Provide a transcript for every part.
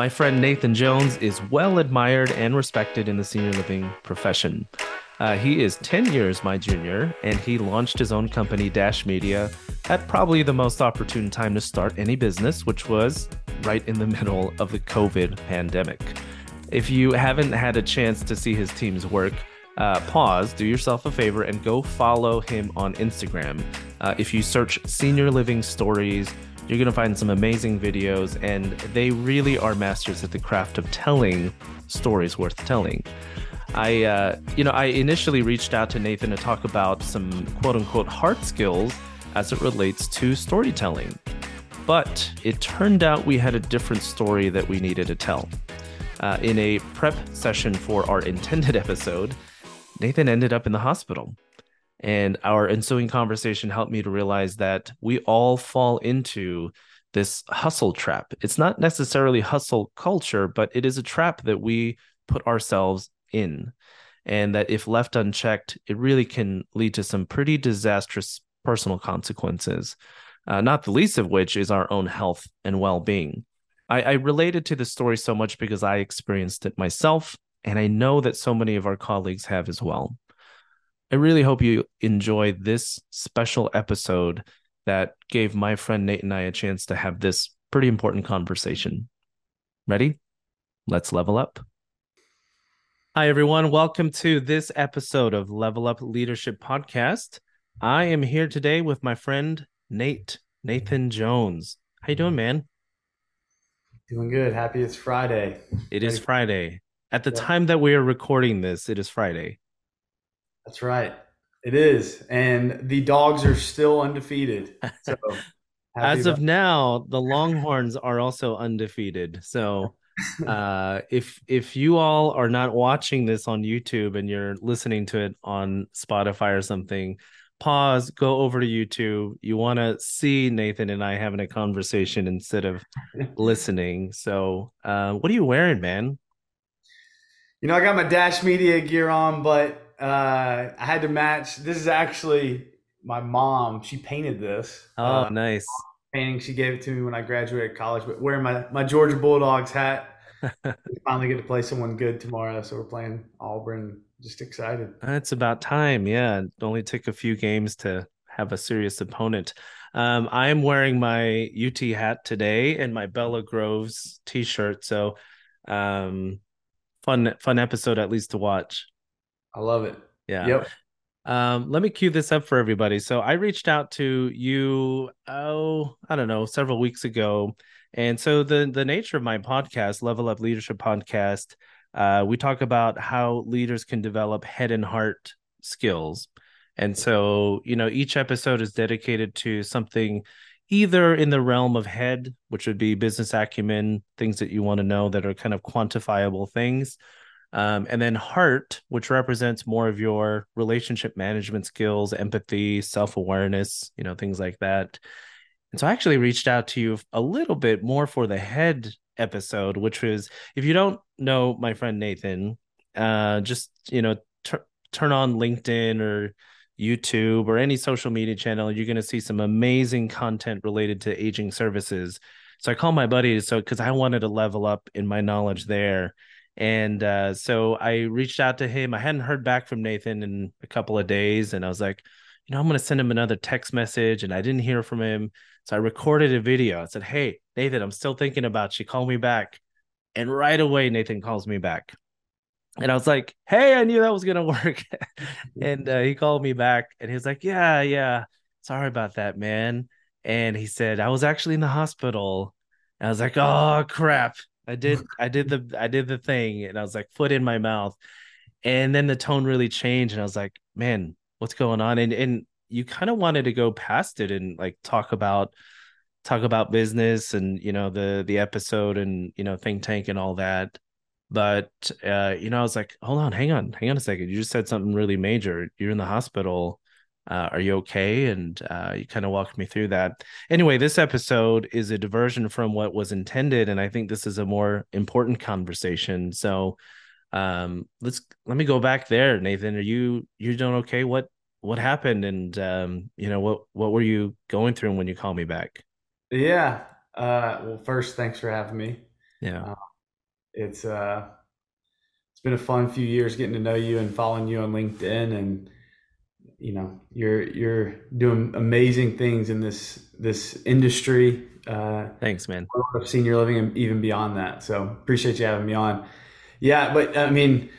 My friend Nathan Jones is well admired and respected in the senior living profession. Uh, he is 10 years my junior, and he launched his own company, Dash Media, at probably the most opportune time to start any business, which was right in the middle of the COVID pandemic. If you haven't had a chance to see his team's work, uh, pause, do yourself a favor, and go follow him on Instagram. Uh, if you search Senior Living Stories, you're going to find some amazing videos, and they really are masters at the craft of telling stories worth telling. I, uh, you know, I initially reached out to Nathan to talk about some quote unquote hard skills as it relates to storytelling. But it turned out we had a different story that we needed to tell. Uh, in a prep session for our intended episode, Nathan ended up in the hospital. And our ensuing conversation helped me to realize that we all fall into this hustle trap. It's not necessarily hustle culture, but it is a trap that we put ourselves in. And that if left unchecked, it really can lead to some pretty disastrous personal consequences, uh, not the least of which is our own health and well being. I, I related to the story so much because I experienced it myself, and I know that so many of our colleagues have as well. I really hope you enjoy this special episode that gave my friend Nate and I a chance to have this pretty important conversation. Ready? Let's level up. Hi, everyone. Welcome to this episode of Level Up Leadership Podcast. I am here today with my friend Nate, Nathan Jones. How you doing, man? Doing good. Happy it's Friday. It is Friday. At the time that we are recording this, it is Friday. That's right. It is. And the dogs are still undefeated. So as of now, the Longhorns are also undefeated. So uh if if you all are not watching this on YouTube and you're listening to it on Spotify or something, pause, go over to YouTube. You want to see Nathan and I having a conversation instead of listening. So, uh what are you wearing, man? You know, I got my Dash Media gear on, but uh, I had to match. This is actually my mom. She painted this. Oh, uh, nice painting. She gave it to me when I graduated college. But wearing my my Georgia Bulldogs hat. we finally get to play someone good tomorrow, so we're playing Auburn. Just excited. It's about time. Yeah, it only took a few games to have a serious opponent. Um, I am wearing my UT hat today and my Bella Groves T-shirt. So, um, fun fun episode at least to watch. I love it. Yeah. Yep. Um, let me cue this up for everybody. So I reached out to you, oh, I don't know, several weeks ago. And so the the nature of my podcast, Level Up Leadership Podcast, uh, we talk about how leaders can develop head and heart skills. And so, you know, each episode is dedicated to something either in the realm of head, which would be business acumen, things that you want to know that are kind of quantifiable things, um, and then heart, which represents more of your relationship management skills, empathy, self awareness, you know, things like that. And so I actually reached out to you a little bit more for the head episode, which was if you don't know my friend Nathan, uh, just, you know, tur- turn on LinkedIn or YouTube or any social media channel, you're going to see some amazing content related to aging services. So I called my buddy so because I wanted to level up in my knowledge there. And uh, so I reached out to him. I hadn't heard back from Nathan in a couple of days, and I was like, you know, I'm going to send him another text message, and I didn't hear from him. So I recorded a video. I said, "Hey, Nathan, I'm still thinking about you. Call me back." And right away, Nathan calls me back, and I was like, "Hey, I knew that was going to work." and uh, he called me back, and he was like, "Yeah, yeah, sorry about that, man." And he said, "I was actually in the hospital." And I was like, "Oh crap." I did I did the I did the thing and I was like foot in my mouth. And then the tone really changed and I was like, man, what's going on? And and you kind of wanted to go past it and like talk about talk about business and you know the the episode and you know think tank and all that but uh you know i was like hold on hang on hang on a second you just said something really major you're in the hospital uh, are you okay? And uh, you kind of walked me through that. Anyway, this episode is a diversion from what was intended, and I think this is a more important conversation. So, um, let's let me go back there, Nathan. Are you you doing okay? What what happened, and um, you know what what were you going through when you called me back? Yeah. Uh, well, first, thanks for having me. Yeah. Uh, it's uh it's been a fun few years getting to know you and following you on LinkedIn and you know you're you're doing amazing things in this this industry uh thanks man. i've of senior living and even beyond that. So appreciate you having me on. Yeah but i mean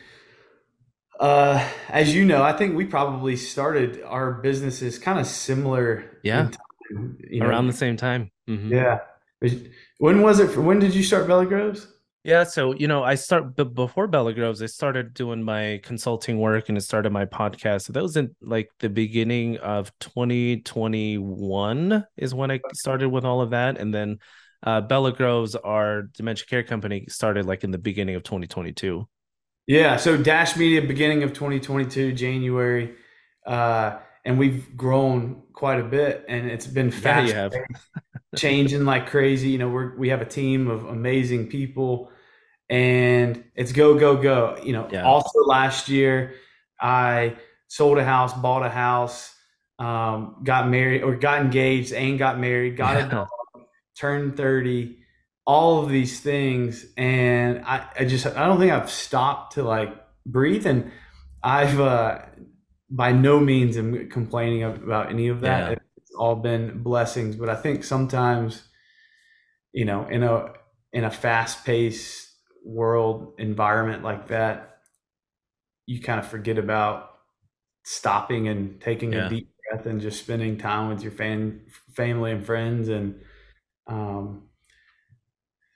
uh as you know i think we probably started our businesses kind of similar yeah. time, you know? around the same time. Mm-hmm. yeah. When was it for, when did you start Bella Groves yeah, so you know, I start before Bella Groves. I started doing my consulting work and it started my podcast. So that was in like the beginning of 2021 is when I started with all of that, and then uh, Bella Groves, our dementia care company, started like in the beginning of 2022. Yeah, so Dash Media, beginning of 2022, January, uh, and we've grown quite a bit, and it's been fast. Yeah, changing like crazy. You know, we're we have a team of amazing people, and it's go go go. You know, yeah. also last year I sold a house, bought a house, um, got married or got engaged, and got married, got yeah. a dog, turned thirty. All of these things, and I, I just I don't think I've stopped to like breathe, and I've uh, by no means am complaining about any of that. Yeah all been blessings, but I think sometimes, you know, in a in a fast paced world environment like that, you kind of forget about stopping and taking yeah. a deep breath and just spending time with your fan, family and friends and um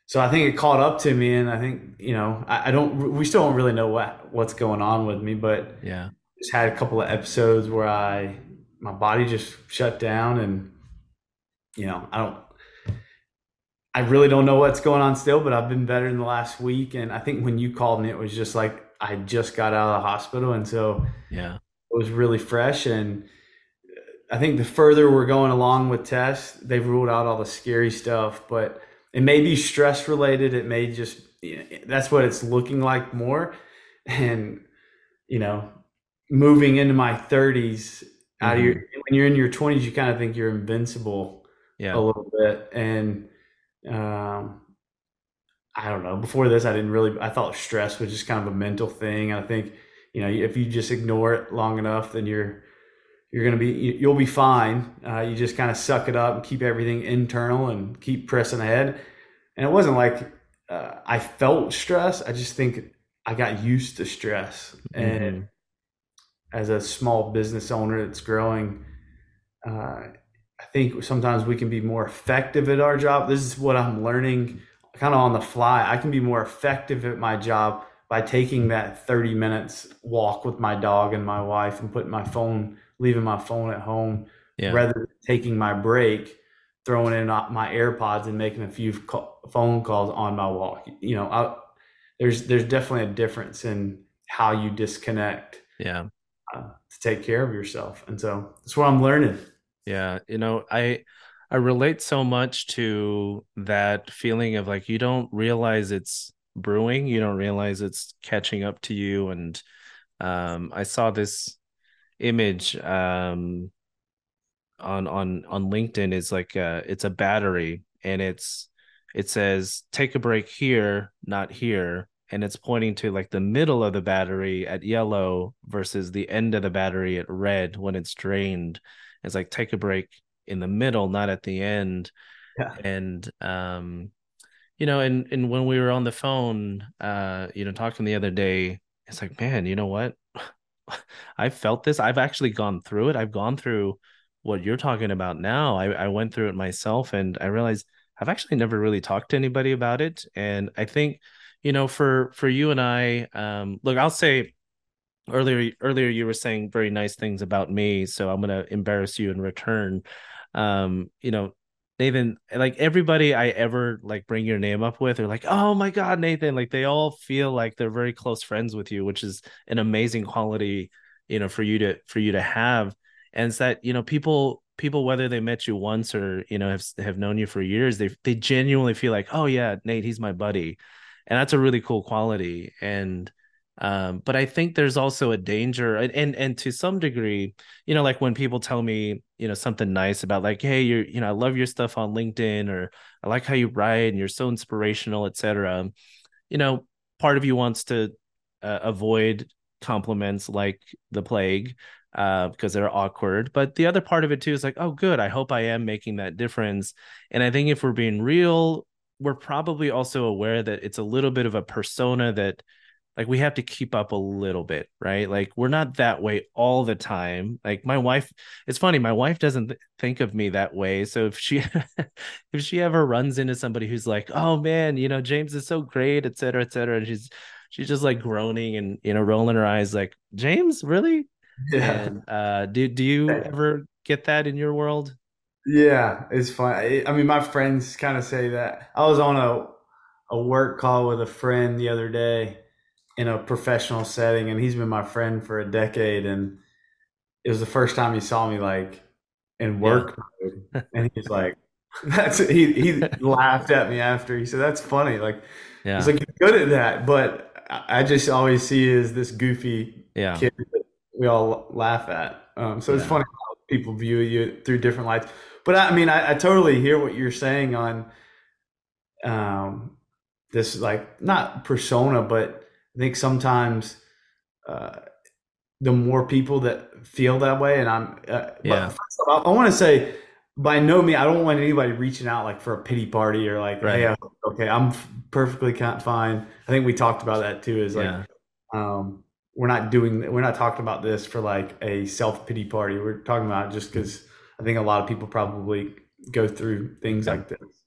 so I think it caught up to me and I think you know I, I don't we still don't really know what what's going on with me but yeah just had a couple of episodes where I my body just shut down and you know i don't i really don't know what's going on still but i've been better in the last week. And i think when you called me it was just like i just got out of the hospital. And so yeah. it was really fresh. And i think the further we're going along with tests they've ruled out all the scary stuff but it may be stress related. It may just that's what it's looking like more. And you know moving into my 30s mm-hmm. of your when you're in your 20s you kind of think you're invincible yeah. a little bit. And um i don't know. Before this i didn't really i thought stress was just kind of a mental thing. I think you know if you just ignore it long enough then you're you're going to be you'll be fine. Uh, you just kind of suck it up and keep everything internal and keep pressing ahead. And it wasn't like uh, i felt stress. I just think i got used to stress. Mm-hmm. and as a small business owner that's growing, uh, I think sometimes we can be more effective at our job. This is what I'm learning kind of on the fly. I can be more effective at my job by taking that 30 minutes walk with my dog and my wife and putting my phone, leaving my phone at home yeah. rather than taking my break, throwing in my AirPods and making a few phone calls on my walk. You know, I, there's there's definitely a difference in how you disconnect. Yeah uh, to take care of yourself. And so that's what I'm learning. Yeah, you know, I I relate so much to that feeling of like you don't realize it's brewing, you don't realize it's catching up to you and um I saw this image um on on on LinkedIn is like uh it's a battery and it's it says take a break here, not here and it's pointing to like the middle of the battery at yellow versus the end of the battery at red when it's drained. It's like take a break in the middle, not at the end. Yeah. And um, you know, and and when we were on the phone, uh, you know, talking the other day, it's like, man, you know what? I felt this. I've actually gone through it. I've gone through what you're talking about now. I, I went through it myself and I realized I've actually never really talked to anybody about it. And I think you know, for for you and I, um, look, I'll say earlier earlier you were saying very nice things about me, so I'm gonna embarrass you in return. Um, you know, Nathan, like everybody I ever like bring your name up with, are like, oh my god, Nathan, like they all feel like they're very close friends with you, which is an amazing quality, you know, for you to for you to have. And it's that, you know, people people whether they met you once or you know have have known you for years, they they genuinely feel like, oh yeah, Nate, he's my buddy and that's a really cool quality and um, but I think there's also a danger and, and and to some degree, you know, like when people tell me, you know, something nice about like, hey, you're, you know, I love your stuff on LinkedIn or I like how you write and you're so inspirational, etc. you know, part of you wants to uh, avoid compliments like the plague uh, because they're awkward. But the other part of it too is like, oh, good. I hope I am making that difference. And I think if we're being real, we're probably also aware that it's a little bit of a persona that like we have to keep up a little bit right? Like we're not that way all the time. Like my wife it's funny my wife doesn't th- think of me that way. So if she if she ever runs into somebody who's like oh man you know james is so great et cetera et cetera and she's she's just like groaning and you know rolling her eyes like james really? Yeah. And, uh do do you ever get that in your world yeah it's fun i mean my friends kind of say that i was on a a work call with a friend the other day in a professional setting and he's been my friend for a decade and it was the first time he saw me like in work yeah. mode and he's like that's he he laughed at me after he said that's funny like yeah. he's like you're good at that but I just always see as this goofy yeah. kid that we all laugh at um, so yeah. it's funny how people view you through different lights but I, I mean I, I totally hear what you're saying on um this like not persona but I think sometimes uh, the more people that feel that way, and I'm, uh, yeah. I, I want to say, by no means, I don't want anybody reaching out like for a pity party or like, right. hey, okay, I'm perfectly fine. I think we talked about that too. Is like, yeah. um, we're not doing, we're not talking about this for like a self pity party. We're talking about just because I think a lot of people probably go through things yeah. like this.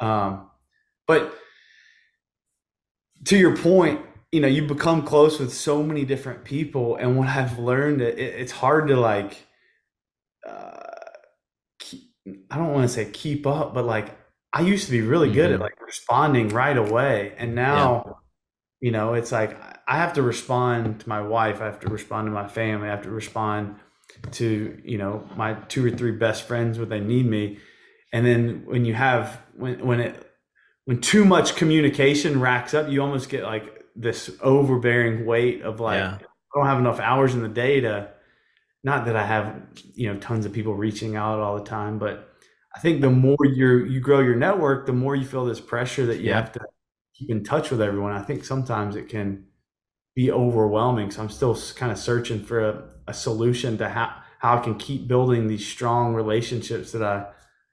Um, but to your point, you know you become close with so many different people and what i've learned it, it's hard to like uh, keep, i don't want to say keep up but like i used to be really mm-hmm. good at mm-hmm. like responding right away and now yeah. you know it's like i have to respond to my wife i have to respond to my family i have to respond to you know my two or three best friends when they need me and then when you have when when it when too much communication racks up you almost get like this overbearing weight of like yeah. I don't have enough hours in the day to not that I have you know tons of people reaching out all the time, but I think the more you you grow your network, the more you feel this pressure that you yeah. have to keep in touch with everyone. I think sometimes it can be overwhelming. So I'm still kind of searching for a, a solution to how how I can keep building these strong relationships that I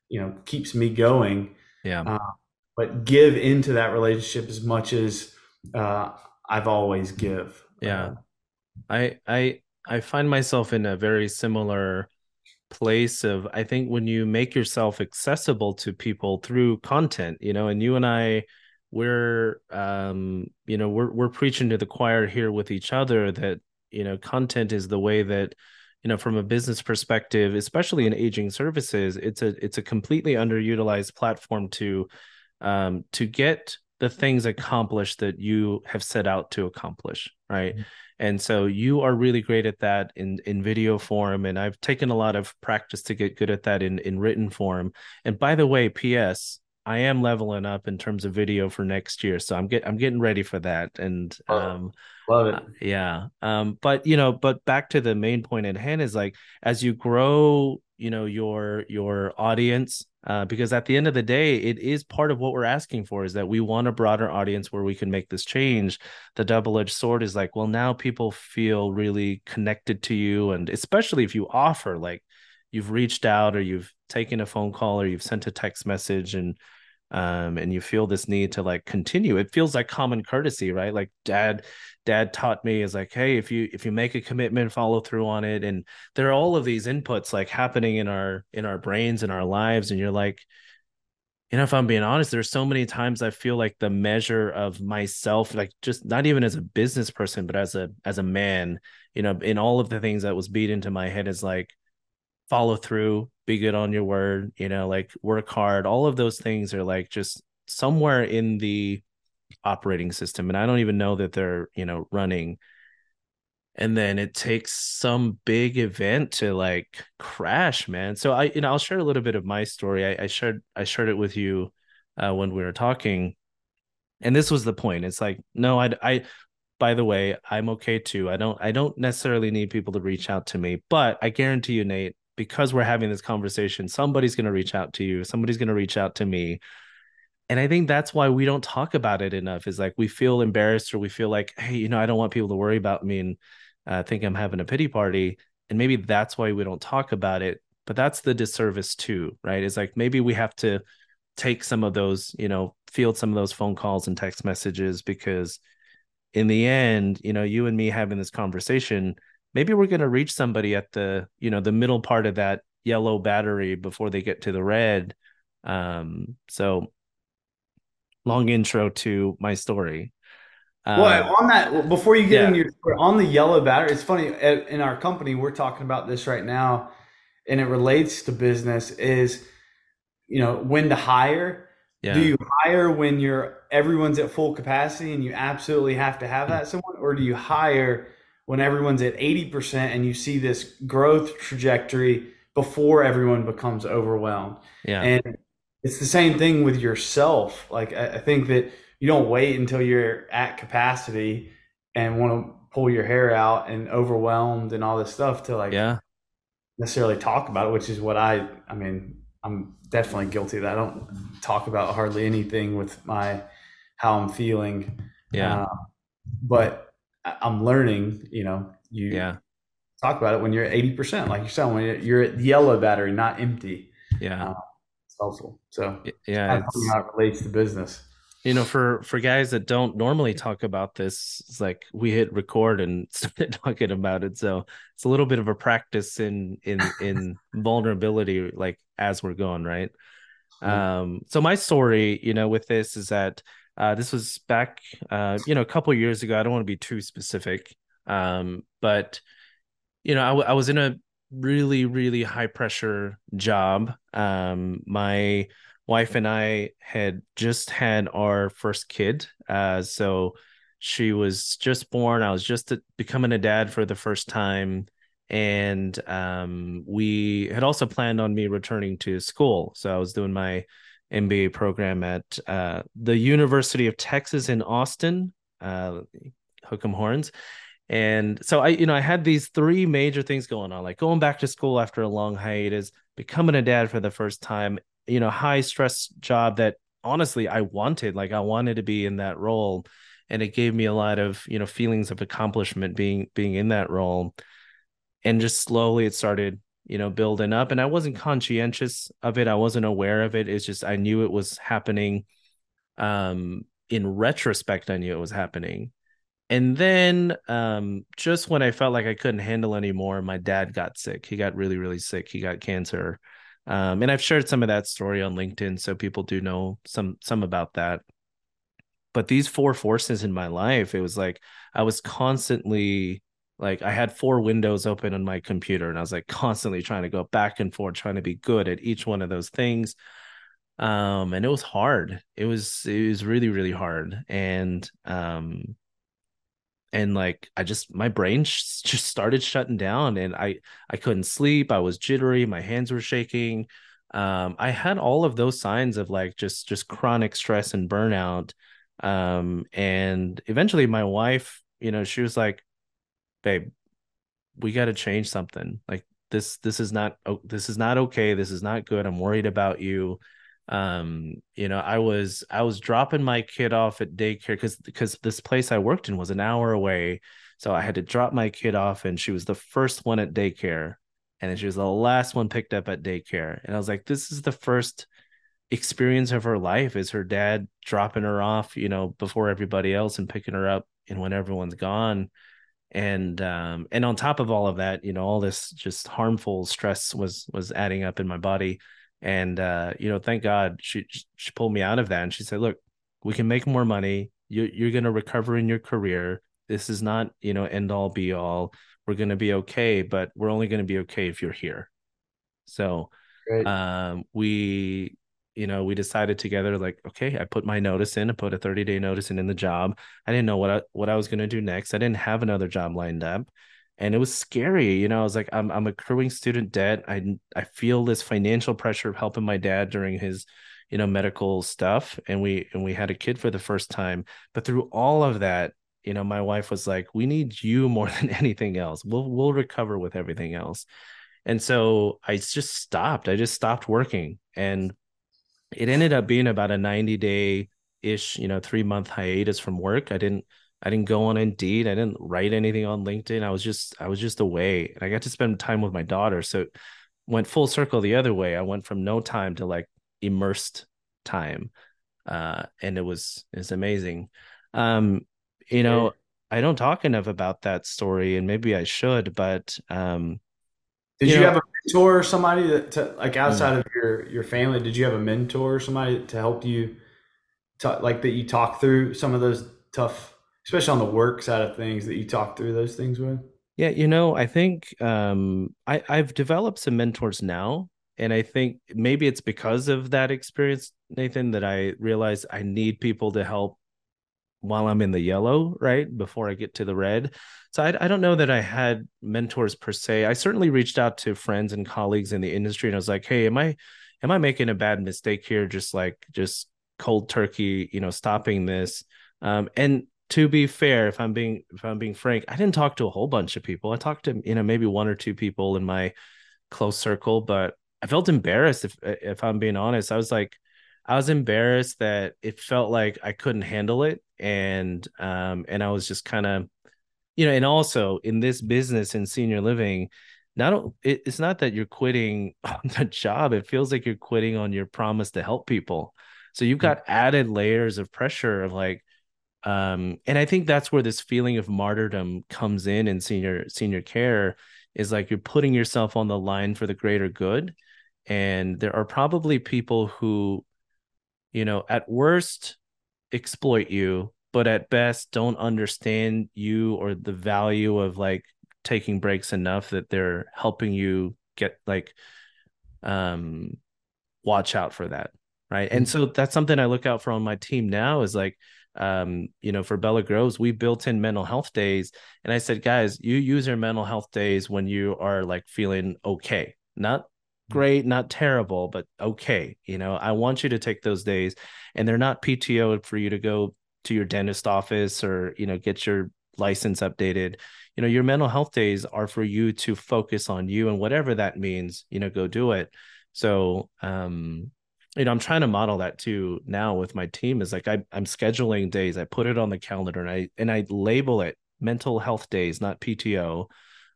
you know keeps me going. Yeah. Uh, but give into that relationship as much as uh, I've always give. Yeah, uh, I I I find myself in a very similar place of I think when you make yourself accessible to people through content, you know, and you and I we're um you know we're we're preaching to the choir here with each other that you know content is the way that you know from a business perspective especially in aging services it's a it's a completely underutilized platform to um to get the things accomplished that you have set out to accomplish right mm-hmm. and so you are really great at that in in video form and i've taken a lot of practice to get good at that in in written form and by the way ps i am leveling up in terms of video for next year so i'm get i'm getting ready for that and um love it. uh, yeah um but you know but back to the main point at hand is like as you grow you know your your audience uh, because at the end of the day it is part of what we're asking for is that we want a broader audience where we can make this change. The double-edged sword is like well now people feel really connected to you and especially if you offer like you've reached out or you've taken a phone call or you've sent a text message and um, and you feel this need to like continue. It feels like common courtesy right? Like dad dad taught me is like hey if you if you make a commitment follow through on it. And there are all of these inputs like happening in our in our brains and our lives and you're like you know if i'm being honest there's so many times i feel like the measure of myself like just not even as a business person but as a as a man you know in all of the things that was beat into my head is like follow through be good on your word you know like work hard. All of those things are like just somewhere in the operating system and i don't even know that they're you know running. And then it takes some big event to like crash man. So i you know i'll share a little bit of my story. I, I shared i shared it with you uh, when we were talking and this was the point. It's like no i i by the way i'm okay too. I don't i don't necessarily need people to reach out to me but i guarantee you nate because we're having this conversation, somebody's going to reach out to you, somebody's going to reach out to me. and I think that's why we don't talk about it enough. Is like we feel embarrassed or we feel like, hey, you know, I don't want people to worry about me and uh, think I'm having a pity party, and maybe that's why we don't talk about it. But that's the disservice too, right? It's like maybe we have to take some of those, you know, field some of those phone calls and text messages because in the end, you know, you and me having this conversation, maybe we're going to reach somebody at the, you know, the middle part of that yellow battery before they get to the red. Um, so long intro to my story. well, uh, on that, before you get yeah. into your on the yellow battery, it's funny in our company we're talking about this right now, and it relates to business. Is you know when to hire. Yeah. Do you hire when you're everyone's at full capacity and you absolutely have to have that someone, or do you hire when everyone's at eighty percent and you see this growth trajectory before everyone becomes overwhelmed? Yeah, and it's the same thing with yourself. Like I, I think that you don't wait until you're at capacity and want to pull your hair out and overwhelmed and all this stuff to like yeah necessarily talk about it, which is what I I mean I'm definitely guilty of that. I don't talk about hardly anything with my how I'm feeling. Yeah. Uh, but I'm learning, you know, you yeah. talk about it when you're at 80%, like you're saying, when you're at yellow battery, not empty. Yeah. Uh, it's helpful. So yeah, it's, how it relates to business. You know, for for guys that don't normally talk about this, it's like we hit record and started talking about it. So it's a little bit of a practice in in in vulnerability, like as we're going, right? Um, so my story, you know, with this is that uh, this was back, uh, you know, a couple years ago. I don't want to be too specific, um, but you know, I, w- I was in a really, really high pressure job. Um, my wife and I had just had our first kid, uh, so she was just born. I was just becoming a dad for the first time, and um, we had also planned on me returning to school. So I was doing my MBA program at uh, the University of Texas in Austin, uh, Hook'em Horns. And so I, you know, I had these three major things going on, like going back to school after a long hiatus, becoming a dad for the first time, you know, high stress job that honestly I wanted, like I wanted to be in that role. And it gave me a lot of, you know, feelings of accomplishment being being in that role. And just slowly it started you know, building up. And I wasn't conscientious of it. I wasn't aware of it. It's just I knew it was happening. Um, in retrospect, I knew it was happening. And then um, just when I felt like I couldn't handle anymore, my dad got sick. He got really, really sick. He got cancer. Um, and I've shared some of that story on LinkedIn, so people do know some some about that. But these four forces in my life, it was like I was constantly like I had four windows open on my computer and I was like constantly trying to go back and forth trying to be good at each one of those things um and it was hard. It was it was really really hard and um and like I just my brain sh- just started shutting down and I I couldn't sleep I was jittery my hands were shaking um I had all of those signs of like just just chronic stress and burnout um and eventually my wife you know she was like babe, we got to change something. Like this, this is not, this is not okay. This is not good. I'm worried about you. Um, you know, I was, I was dropping my kid off at daycare because, because this place I worked in was an hour away. So I had to drop my kid off and she was the first one at daycare and then she was the last one picked up at daycare. And I was like, this is the first experience of her life is her dad dropping her off, you know, before everybody else and picking her up and when everyone's gone and um and on top of all of that you know all this just harmful stress was was adding up in my body. And uh you know thank god she she pulled me out of that and she said look we can make more money. You you're going to recover in your career. This is not you know end all be all. We're going to be okay but we're only going to be okay if you're here. So um we you know, we decided together, like, okay, I put my notice in, I put a 30 day notice in in the job. I didn't know what I, what I was going to do next. I didn't have another job lined up. And it was scary, you know. I was like, I'm I'm accruing student debt. I I feel this financial pressure of helping my dad during his, you know, medical stuff. And we and we had a kid for the first time. But through all of that, you know, my wife was like, "We need you more than anything else. We'll we'll recover with everything else." And so I just stopped. I just stopped working and it ended up being about a 90 day ish, you know, three month hiatus from work. I didn't I didn't go on Indeed. I didn't write anything on LinkedIn. I was just I was just away and I got to spend time with my daughter. So went full circle the other way. I went from no time to like immersed time. Uh and it was it's amazing. Um you know, I don't talk enough about that story and maybe I should, but um did you, you know, have a mentor or somebody that to, like outside mm. of your your family, did you have a mentor or somebody to help you to, like that you talk through some of those tough especially on the work side of things that you talk through those things with? Yeah, you know, I think um, I, I've developed some mentors now. And I think maybe it's because of that experience, Nathan, that I realize I need people to help while I'm in the yellow, right? Before I get to the red. So I, I don't know that I had mentors per se. I certainly reached out to friends and colleagues in the industry and I was like, hey, am I am I making a bad mistake here? Just like just cold turkey, you know, stopping this. Um, and to be fair, if I'm being if I'm being frank, I didn't talk to a whole bunch of people. I talked to you know maybe one or two people in my close circle, but I felt embarrassed if if I'm being honest. I was like I was embarrassed that it felt like I couldn't handle it and um and I was just kind of you know and also in this business in senior living not it's not that you're quitting on the job it feels like you're quitting on your promise to help people. So you've got added layers of pressure of like um and i think that's where this feeling of martyrdom comes in in senior senior care is like you're putting yourself on the line for the greater good and there are probably people who you know at worst exploit you but at best don't understand you or the value of like taking breaks enough that they're helping you get like um watch out for that right and so that's something i look out for on my team now is like um, you know, for Bella Groves, we built in mental health days. And I said, guys, you use your mental health days when you are like feeling okay, not great, not terrible, but okay. You know, I want you to take those days and they're not PTO for you to go to your dentist office or, you know, get your license updated. You know, your mental health days are for you to focus on you and whatever that means, you know, go do it. So, um, you know, I'm trying to model that too now with my team is like I, I'm scheduling days. I put it on the calendar and I and I label it mental health days, not PTO.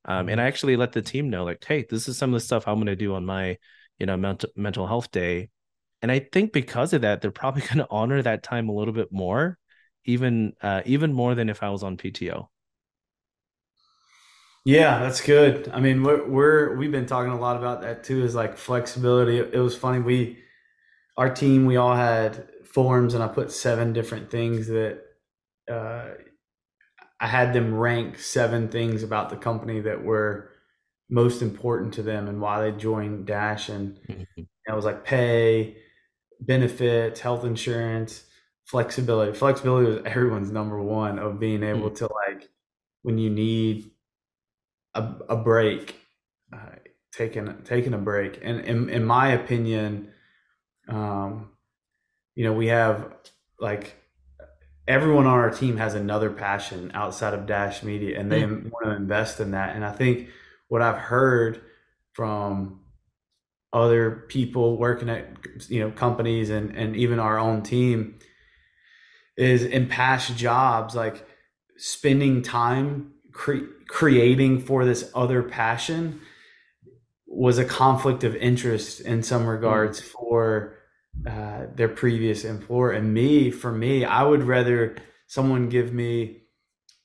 Um, and mm-hmm. I actually let the team know, like, hey, this is some of the stuff I'm going to do on my, you know, mental mental health day. And I think because of that, they're probably going to honor that time a little bit more, even uh, even more than if I was on PTO. Yeah, that's good. I mean, we're, we're we've been talking a lot about that too. Is like flexibility. It was funny. We our team, we all had forms, and I put seven different things that uh, I had them rank seven things about the company that were most important to them and why they joined Dash. And mm-hmm. I was like pay, benefits, health insurance, flexibility. Flexibility was everyone's number one of being able mm-hmm. to like when you need a, a break, uh, taking taking a break. And in, in my opinion, um, you know, we have like everyone on our team has another passion outside of Dash Media, and they mm-hmm. want to invest in that. And I think what I've heard from other people working at you know companies and and even our own team is in past jobs like spending time cre- creating for this other passion was a conflict of interest in some regards mm. for uh, their previous employer. And me, for me, I would rather someone give me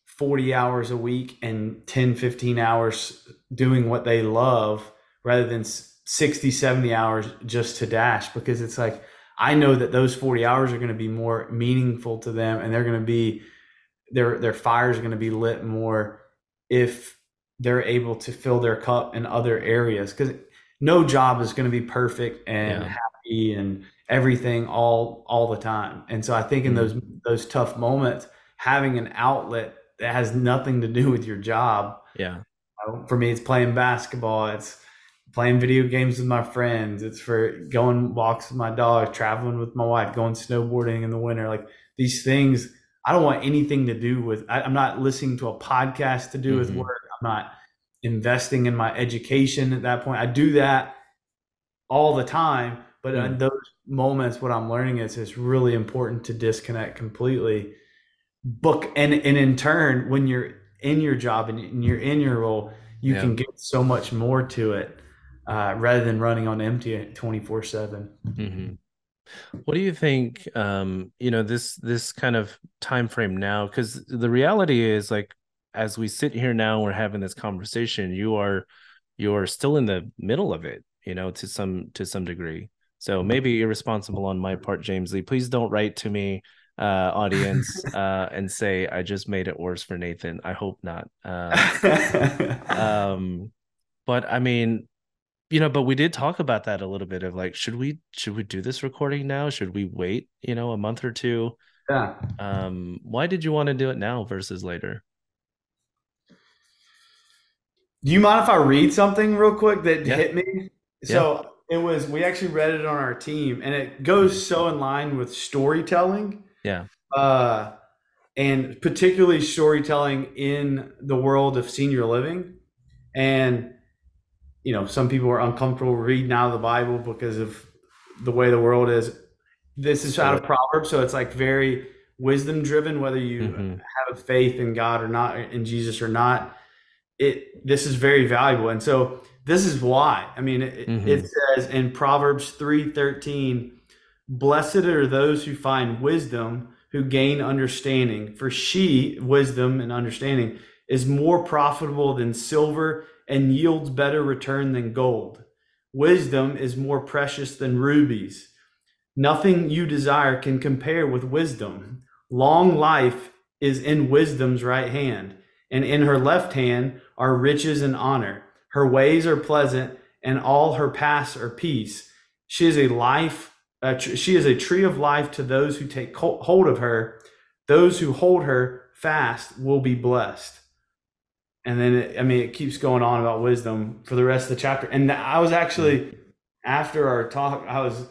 40 hours a week and 10, 15 hours doing what they love rather than 60, 70 hours just to dash because it's like, I know that those 40 hours are going to be more meaningful to them and they're going to be, their, their fires are going to be lit more if they're able to fill their cup in other areas because no job is going to be perfect and yeah. happy and everything all all the time. And so I think in mm-hmm. those those tough moments, having an outlet that has nothing to do with your job. Yeah. for me, it's playing basketball. It's playing video games with my friends. It's for going walks with my dog, traveling with my wife, going snowboarding in the winter. Like these things, I don't want anything to do with. I, am not listening to a podcast to do mm-hmm. with work. I'm not investing in my education at that point. I do that all the time, But mm. in those moments, what I'm learning is it's really important to disconnect completely. Book and and in turn, when you're in your job and you're in your role, you yeah. can get so much more to it uh, rather than running on empty 24 7 mm-hmm. what do you think um, you know this this kind of time frame now because the reality is like as we sit here now we're having this conversation you are you're still in the middle of it you know to some to some degree so maybe irresponsible on my part james lee please don't write to me uh, audience uh, and say I just made it worse for Nathan. I hope not. Uh, um, but I mean, you know, but we did talk about that a little bit of like, should we should we do this recording now? Should we wait, you know, a month or two? Yeah. Um, why did you want to do it now versus later? Do you mind if I read something real quick that yeah. hit me? So yeah. It was we actually read it on our team, and it goes so in line with storytelling yeah. Uh, and particularly storytelling in the world of senior living. And, you know, some people are uncomfortable reading out of the Bible because of the way the world is. This is out of Proverbs, so it's like very wisdom driven, whether you mm-hmm. have a faith in God or not, in Jesus or not. It this is very valuable. And so this is why. I mean, it, mm-hmm. it says in Proverbs 3:13, Blessed are those who find wisdom, who gain understanding. For she, wisdom and understanding, is more profitable than silver and yields better return than gold. Wisdom is more precious than rubies. Nothing you desire can compare with wisdom. Long life is in wisdom's right hand, and in her left hand are riches and honor. Her ways are pleasant, and all her paths are peace. She is a life uh, she is a tree of life to those who take hold of her. Those who hold her fast will be blessed. And then, it, I mean, it keeps going on about wisdom for the rest of the chapter. And I was actually, after our talk, I was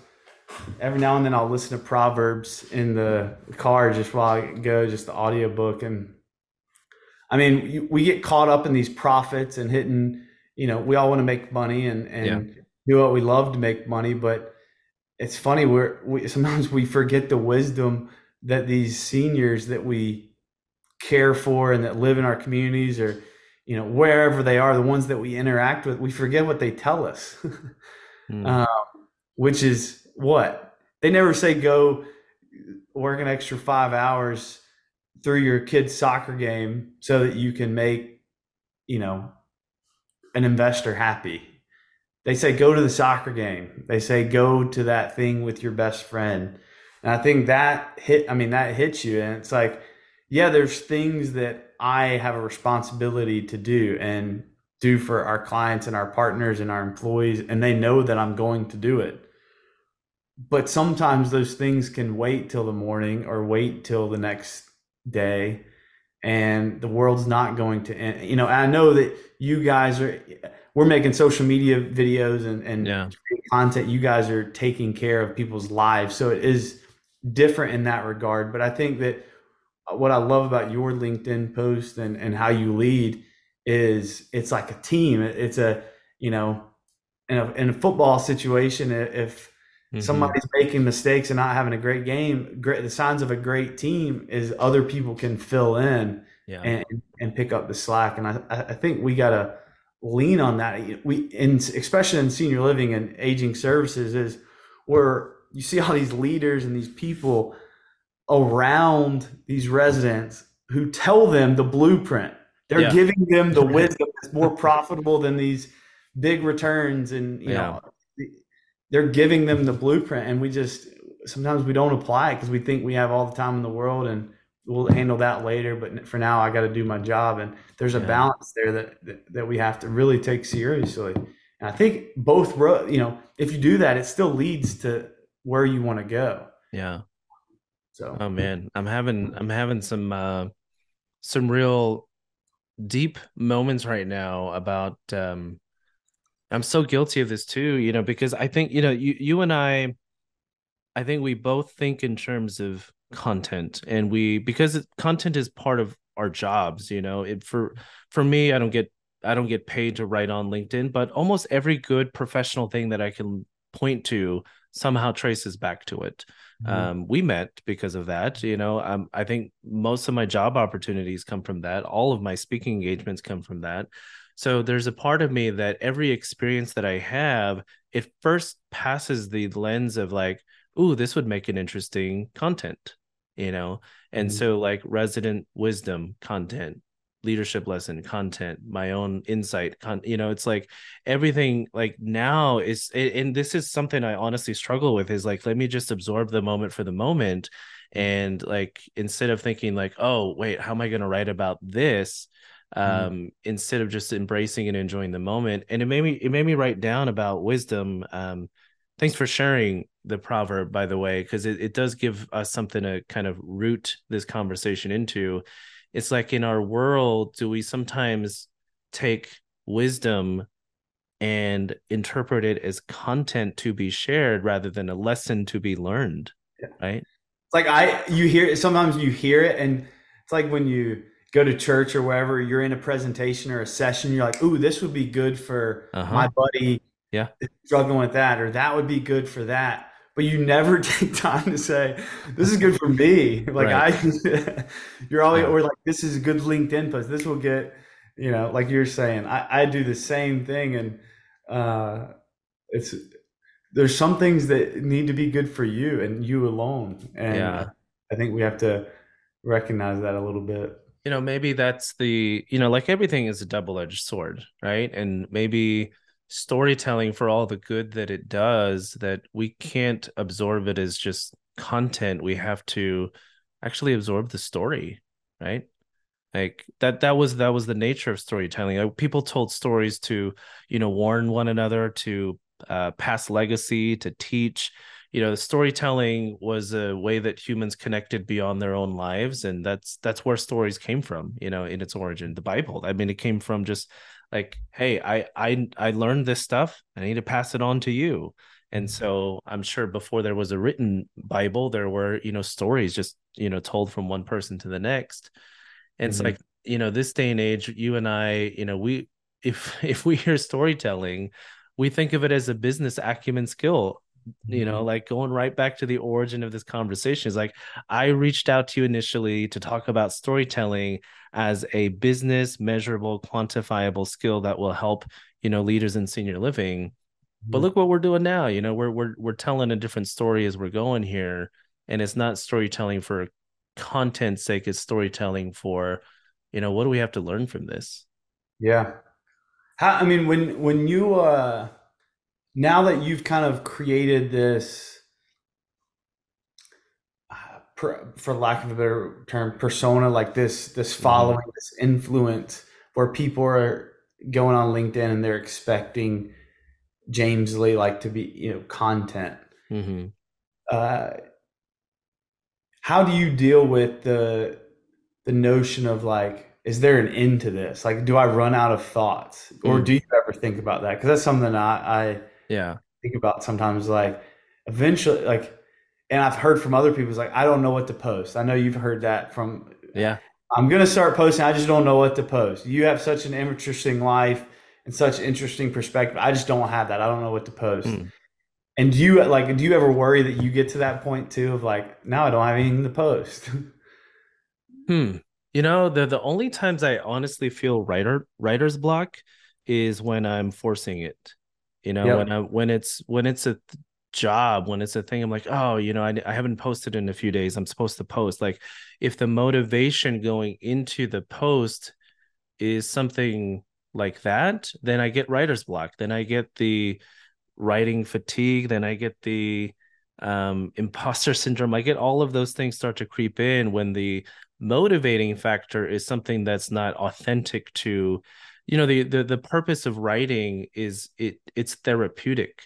every now and then I'll listen to Proverbs in the car just while I go, just the audio book. And I mean, we get caught up in these profits and hitting, you know, we all want to make money and, and yeah. do what we love to make money, but it's funny we're we sometimes we forget the wisdom that these seniors that we care for and that live in our communities or you know wherever they are the ones that we interact with we forget what they tell us mm. um, which is what they never say go work an extra five hours through your kid's soccer game so that you can make you know an investor happy they say go to the soccer game. They say go to that thing with your best friend. And I think that hit I mean that hits you and it's like yeah, there's things that I have a responsibility to do and do for our clients and our partners and our employees and they know that I'm going to do it. But sometimes those things can wait till the morning or wait till the next day and the world's not going to end. You know, I know that you guys are we're making social media videos and, and yeah. content. You guys are taking care of people's lives. So it is different in that regard. But I think that what I love about your LinkedIn post and, and how you lead is it's like a team. It's a, you know, in a, in a football situation, if mm-hmm. somebody's making mistakes and not having a great game, great, the signs of a great team is other people can fill in yeah. and, and pick up the slack. And I, I think we got to, lean on that. We, in, especially in senior living and aging services, is where you see all these leaders and these people around these residents who tell them the blueprint. They're yeah. giving them the wisdom that's more profitable than these big returns, and you yeah. know, they're giving them the blueprint. And we just sometimes we don't apply it because we think we have all the time in the world and we'll handle that later. But for now, I got to do my job, and there's a yeah. balance there that, that, that we have to really take seriously. And I think both, you know, if you do that, it still leads to where you want to go. Yeah. So. Oh man, I'm having I'm having some uh, some real deep moments right now about um I'm so guilty of this too, you know, because I think, you know, you you and I I think we both think in terms of content and we because content is part of our jobs you know it for for me i don't get i don't get paid to write on linkedin but almost every good professional thing that i can point to somehow traces back to it. Mm-hmm. Um, we met because of that. You know, um, I think most of my job opportunities come from that. All of my speaking engagements come from that. So there's a part of me that every experience that I have, it first passes the lens of like, ooh, this would make an interesting content, you know? And mm-hmm. so like resident wisdom content, leadership lesson content my own insight con- you know it's like everything like now is and this is something i honestly struggle with is like let me just absorb the moment for the moment mm-hmm. and like instead of thinking like oh wait how am i going to write about this. Um mm. instead of just embracing and enjoying the moment and it made me it made me write down about wisdom um thanks for sharing the proverb by the way because it, it does give us something to kind of root this conversation into it's like in our world do we sometimes take wisdom and interpret it as content to be shared rather than a lesson to be learned yeah. right it's like i you hear sometimes you hear it and it's like when you go to church or wherever you're in a presentation or a session you're like ooh this would be good for uh-huh. my buddy yeah struggling with that or that would be good for that but you never take time to say this is good for me like right. i you're always or like this is a good linkedin post this will get you know like you're saying i, I do the same thing and uh it's there's some things that need to be good for you and you alone and yeah. i think we have to recognize that a little bit you know maybe that's the you know like everything is a double-edged sword right? And maybe storytelling for all the good that it does that we can't absorb it as just content. We have to actually absorb the story right? Like that that was that was the nature of storytelling. Like people told stories to you know warn one another to uh, pass legacy to teach you know storytelling was a way that humans connected beyond their own lives and that's that's where stories came from you know in its origin the bible. I mean it came from just like hey i i i learned this stuff. I need to pass it on to you. And so i'm sure before there was a written bible there were you know stories just you know told from one person to the next. And mm-hmm. it's like you know this day and age you and i you know we if if we hear storytelling we think of it as a business acumen skill you know mm-hmm. like going right back to the origin of this conversation is like i reached out to you initially to talk about storytelling as a business measurable quantifiable skill that will help you know leaders in senior living but mm-hmm. look what we're doing now you know we're we're we're telling a different story as we're going here and it's not storytelling for content sake it's storytelling for you know what do we have to learn from this yeah how i mean when when you uh now that you've kind of created this uh, for lack of a better term persona like this this mm-hmm. following mm-hmm. this influence where people are going on linkedin and they're expecting james lee like to be you know content mm-hmm. uh, how do you deal with the the notion of like is there an end to this like do i run out of thoughts or mm. do you ever think about that because that's something I, I yeah. think about sometimes like eventually like and i've heard from other people is like i don't know what to post. I know you've heard that from yeah. I'm gonna start posting i just don't know what to post. You have such an interesting life and such interesting perspective. I just don't have that. I don't know what to post. Mm. and do you like do you ever worry that you get to that point too of like now i don't have anything to post. Hmm. You know the the only times i honestly feel writer writer's block is when i'm forcing it you know yep. when I, when it's when it's a job when it's a thing i'm like oh you know I, I haven't posted in a few days i'm supposed to post like if the motivation going into the post is something like that then i get writer's block then i get the writing fatigue then i get the um imposter syndrome i get all of those things start to creep in when the motivating factor is something that's not authentic to you know the the the purpose of writing is it it's therapeutic.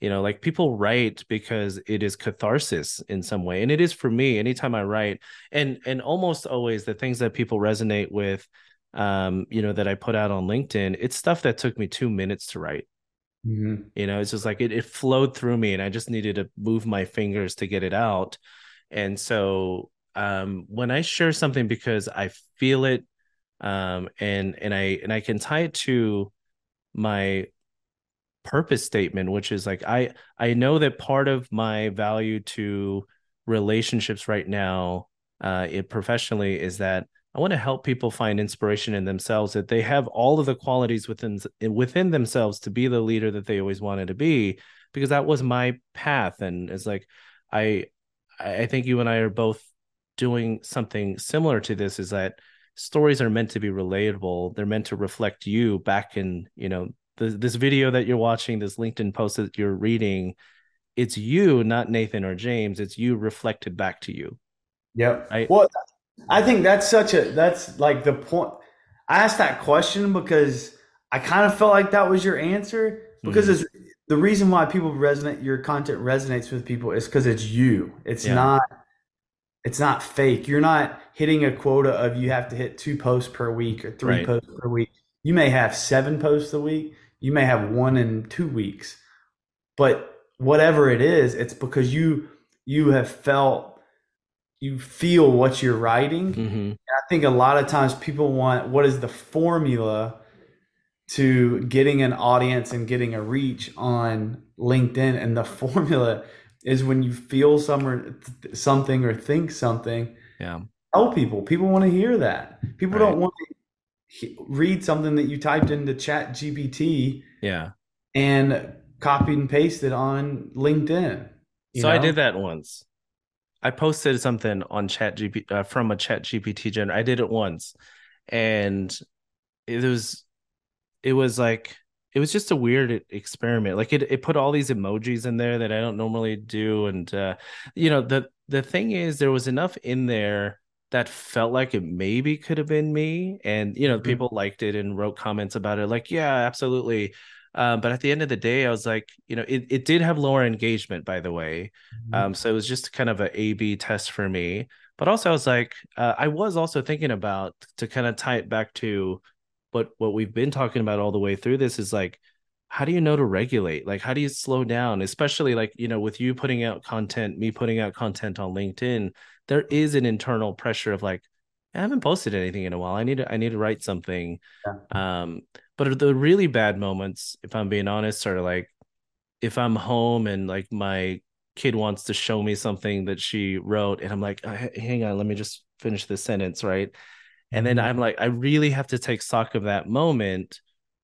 You know like people write because it is catharsis in some way and it is for me anytime i write. And and almost always the things that people resonate with um you know that i put out on linkedin it's stuff that took me two minutes to write. Mm-hmm. you know it's just like it, it flowed through me and i just needed to move my fingers to get it out. And so um when i share something because i feel it um, and and I and I can tie it to my purpose statement which is like i i know that part of my value to relationships right now uh it professionally is that i want to help people find inspiration in themselves that they have all of the qualities within within themselves to be the leader that they always wanted to be because that was my path. And it's like i i think you and i are both doing something similar to this is that stories are meant to be relatable they're meant to reflect you back in you know the, this video that you're watching this linkedin post that you're reading it's you not nathan or james it's you reflected back to you yep right? well i think that's such a that's like the point i asked that question because i kind of felt like that was your answer because mm-hmm. it's the reason why people resonate your content resonates with people is because it's you it's yeah. not it's not fake. You're not hitting a quota of you have to hit two posts per week or three right. posts per week. You may have seven posts a week. You may have one in two weeks. But whatever it is, it's because you you have felt you feel what you're writing. Mm-hmm. I think a lot of times people want what is the formula to getting an audience and getting a reach on LinkedIn and the formula is when you feel some or something or think something. Yeah. Tell people. People want to hear that. People right. don't want to read something that you typed into Chat GPT. Yeah. And copied and pasted on LinkedIn. So know? I did that once. I posted something on Chat GPT uh, from a Chat GPT generator. I did it once, and it was it was like it was just a weird experiment. Like it, it put all these emojis in there that I don't normally do, and uh, you know the the thing is there was enough in there that felt like it maybe could have been me, and you know mm-hmm. people liked it and wrote comments about it, like yeah, absolutely. Um, but at the end of the day, I was like, you know, it, it did have lower engagement, by the way. Mm-hmm. Um, so it was just kind of a A B test for me. But also, I was like, uh, I was also thinking about to kind of tie it back to but what we've been talking about all the way through this is like how do you know to regulate? Like how do you slow down? Especially like you know with you putting out content me putting out content on linkedin there is an internal pressure of like i haven't posted anything in a while. I need to i need to write something. Yeah. um but the really bad moments if i'm being honest are like if i'm home and like my kid wants to show me something that she wrote and i'm like hang on let me just finish this sentence right and then. I'm like, I really have to take stock of that moment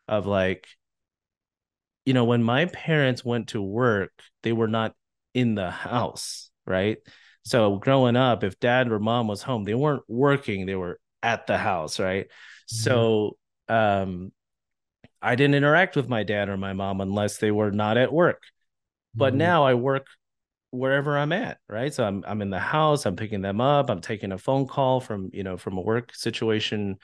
of like, you know, when my parents went to work, they were not in the house, right? So growing up, if dad or mom was home, they weren't working, they were at the house, right? Mm-hmm. So um I didn't interact with my dad or my mom unless they were not at work. But mm-hmm. now I work wherever I'm at, right? So I'm I'm in the house, I'm picking them up, I'm taking a phone call from, you know, from a work situation.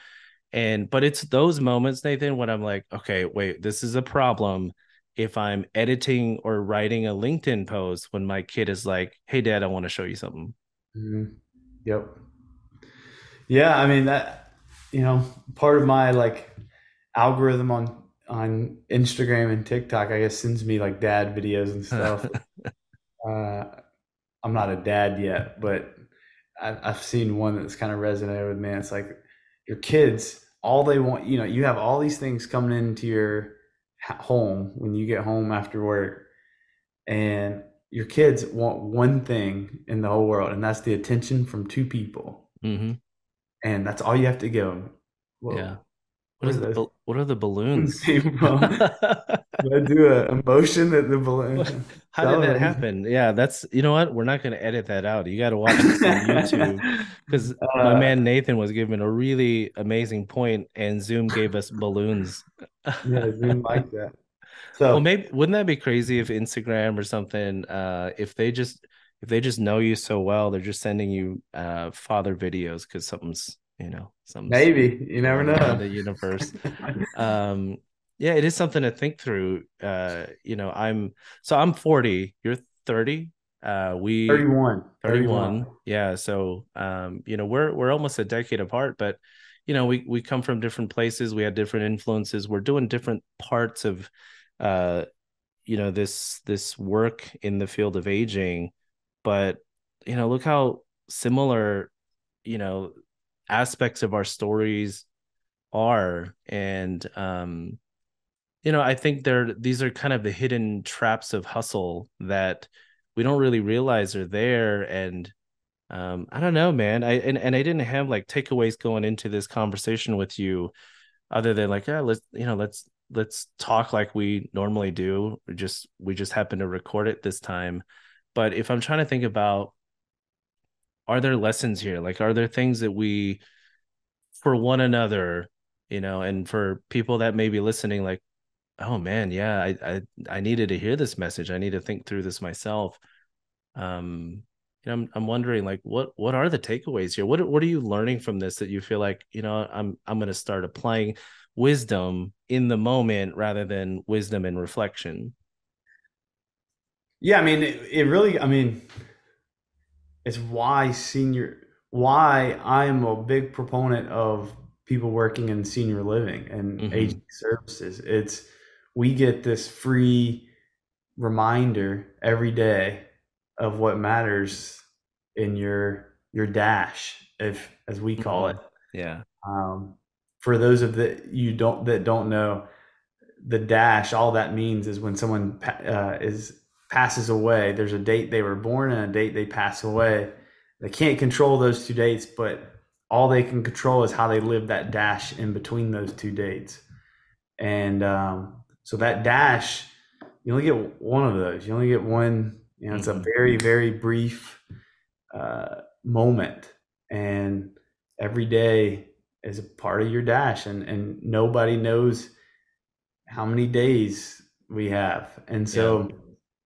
And but it's those moments, Nathan, when I'm like, okay, wait, this is a problem. If I'm editing or writing a LinkedIn post when my kid is like, hey dad, I want to show you something. Mm-hmm. Yep. Yeah, I mean that you know, part of my like algorithm on on Instagram and TikTok, I guess sends me like dad videos and stuff. Uh, I'm not a dad yet, but I, I've seen one that's kind of resonated with me. It's like your kids, all they want, you know, you have all these things coming into your home when you get home after work, and your kids want one thing in the whole world, and that's the attention from two people. Mm-hmm. And that's all you have to give them. yeah. What is the, what are the balloons? I do a emotion that the balloon. How did that happen? Yeah, that's you know what? We're not going to edit that out. You got to watch this on YouTube because uh, my man Nathan was given a really amazing point, and Zoom gave us balloons. yeah, Zoom like that. So, well, maybe wouldn't that be crazy if Instagram or something, uh, if they just if they just know you so well, they're just sending you uh father videos because something's you know some maybe. You never know. the universe. Um yeah it is something to think through. Uh you know i'm so i'm 40 you're 30 uh we 31 31, 31. yeah so um you know we're we're almost a decade apart but you know we we come from different places. We had different influences. We're doing different parts of uh you know this this work in the field of aging. But you know look how similar you know aspects of our stories are and um you know, I think they're these are kind of the hidden traps of hustle that we don't really realize are there. And um, I don't know, man. I and, and I didn't have like takeaways going into this conversation with you, other than like, yeah, let's you know, let's let's talk like we normally do. We just we just happen to record it this time. But if I'm trying to think about are there lessons here? Like are there things that we for one another, you know, and for people that may be listening, like, oh man, yeah, I I I needed to hear this message. I need to think through this myself. Um, you know, I'm I'm wondering like what what are the takeaways here? What what are you learning from this that you feel like, you know, I'm I'm gonna start applying wisdom in the moment rather than wisdom and reflection. Yeah, I mean, it, it really, I mean, it's why senior, why I am a big proponent of people working in senior living and mm-hmm. aging services. It's we get this free reminder every day of what matters in your your dash, if as we call mm-hmm. it. Yeah. Um, for those of that you don't that don't know, the dash all that means is when someone uh, is passes away. There's a date they were born and a date they pass away. They can't control those two dates, but all they can control is how they live that dash in between those two dates. And um, so that dash, you only get one of those. You only get one. You know, it's a mm-hmm. very very brief uh, moment, and every day is a part of your dash, and and nobody knows how many days we have, and so yeah.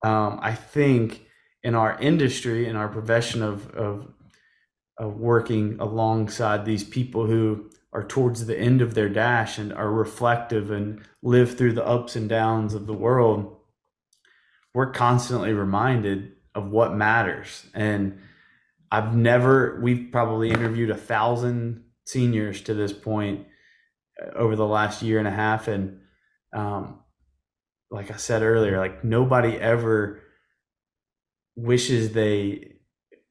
Um, I think in our industry, in our profession of of of working alongside these people who are towards the end of their dash and are reflective and live through the ups and downs of the world, we're constantly reminded of what matters. And I've never, we've probably interviewed a thousand seniors to this point uh, over the last year and a half. And um, like I said earlier, like nobody ever wishes they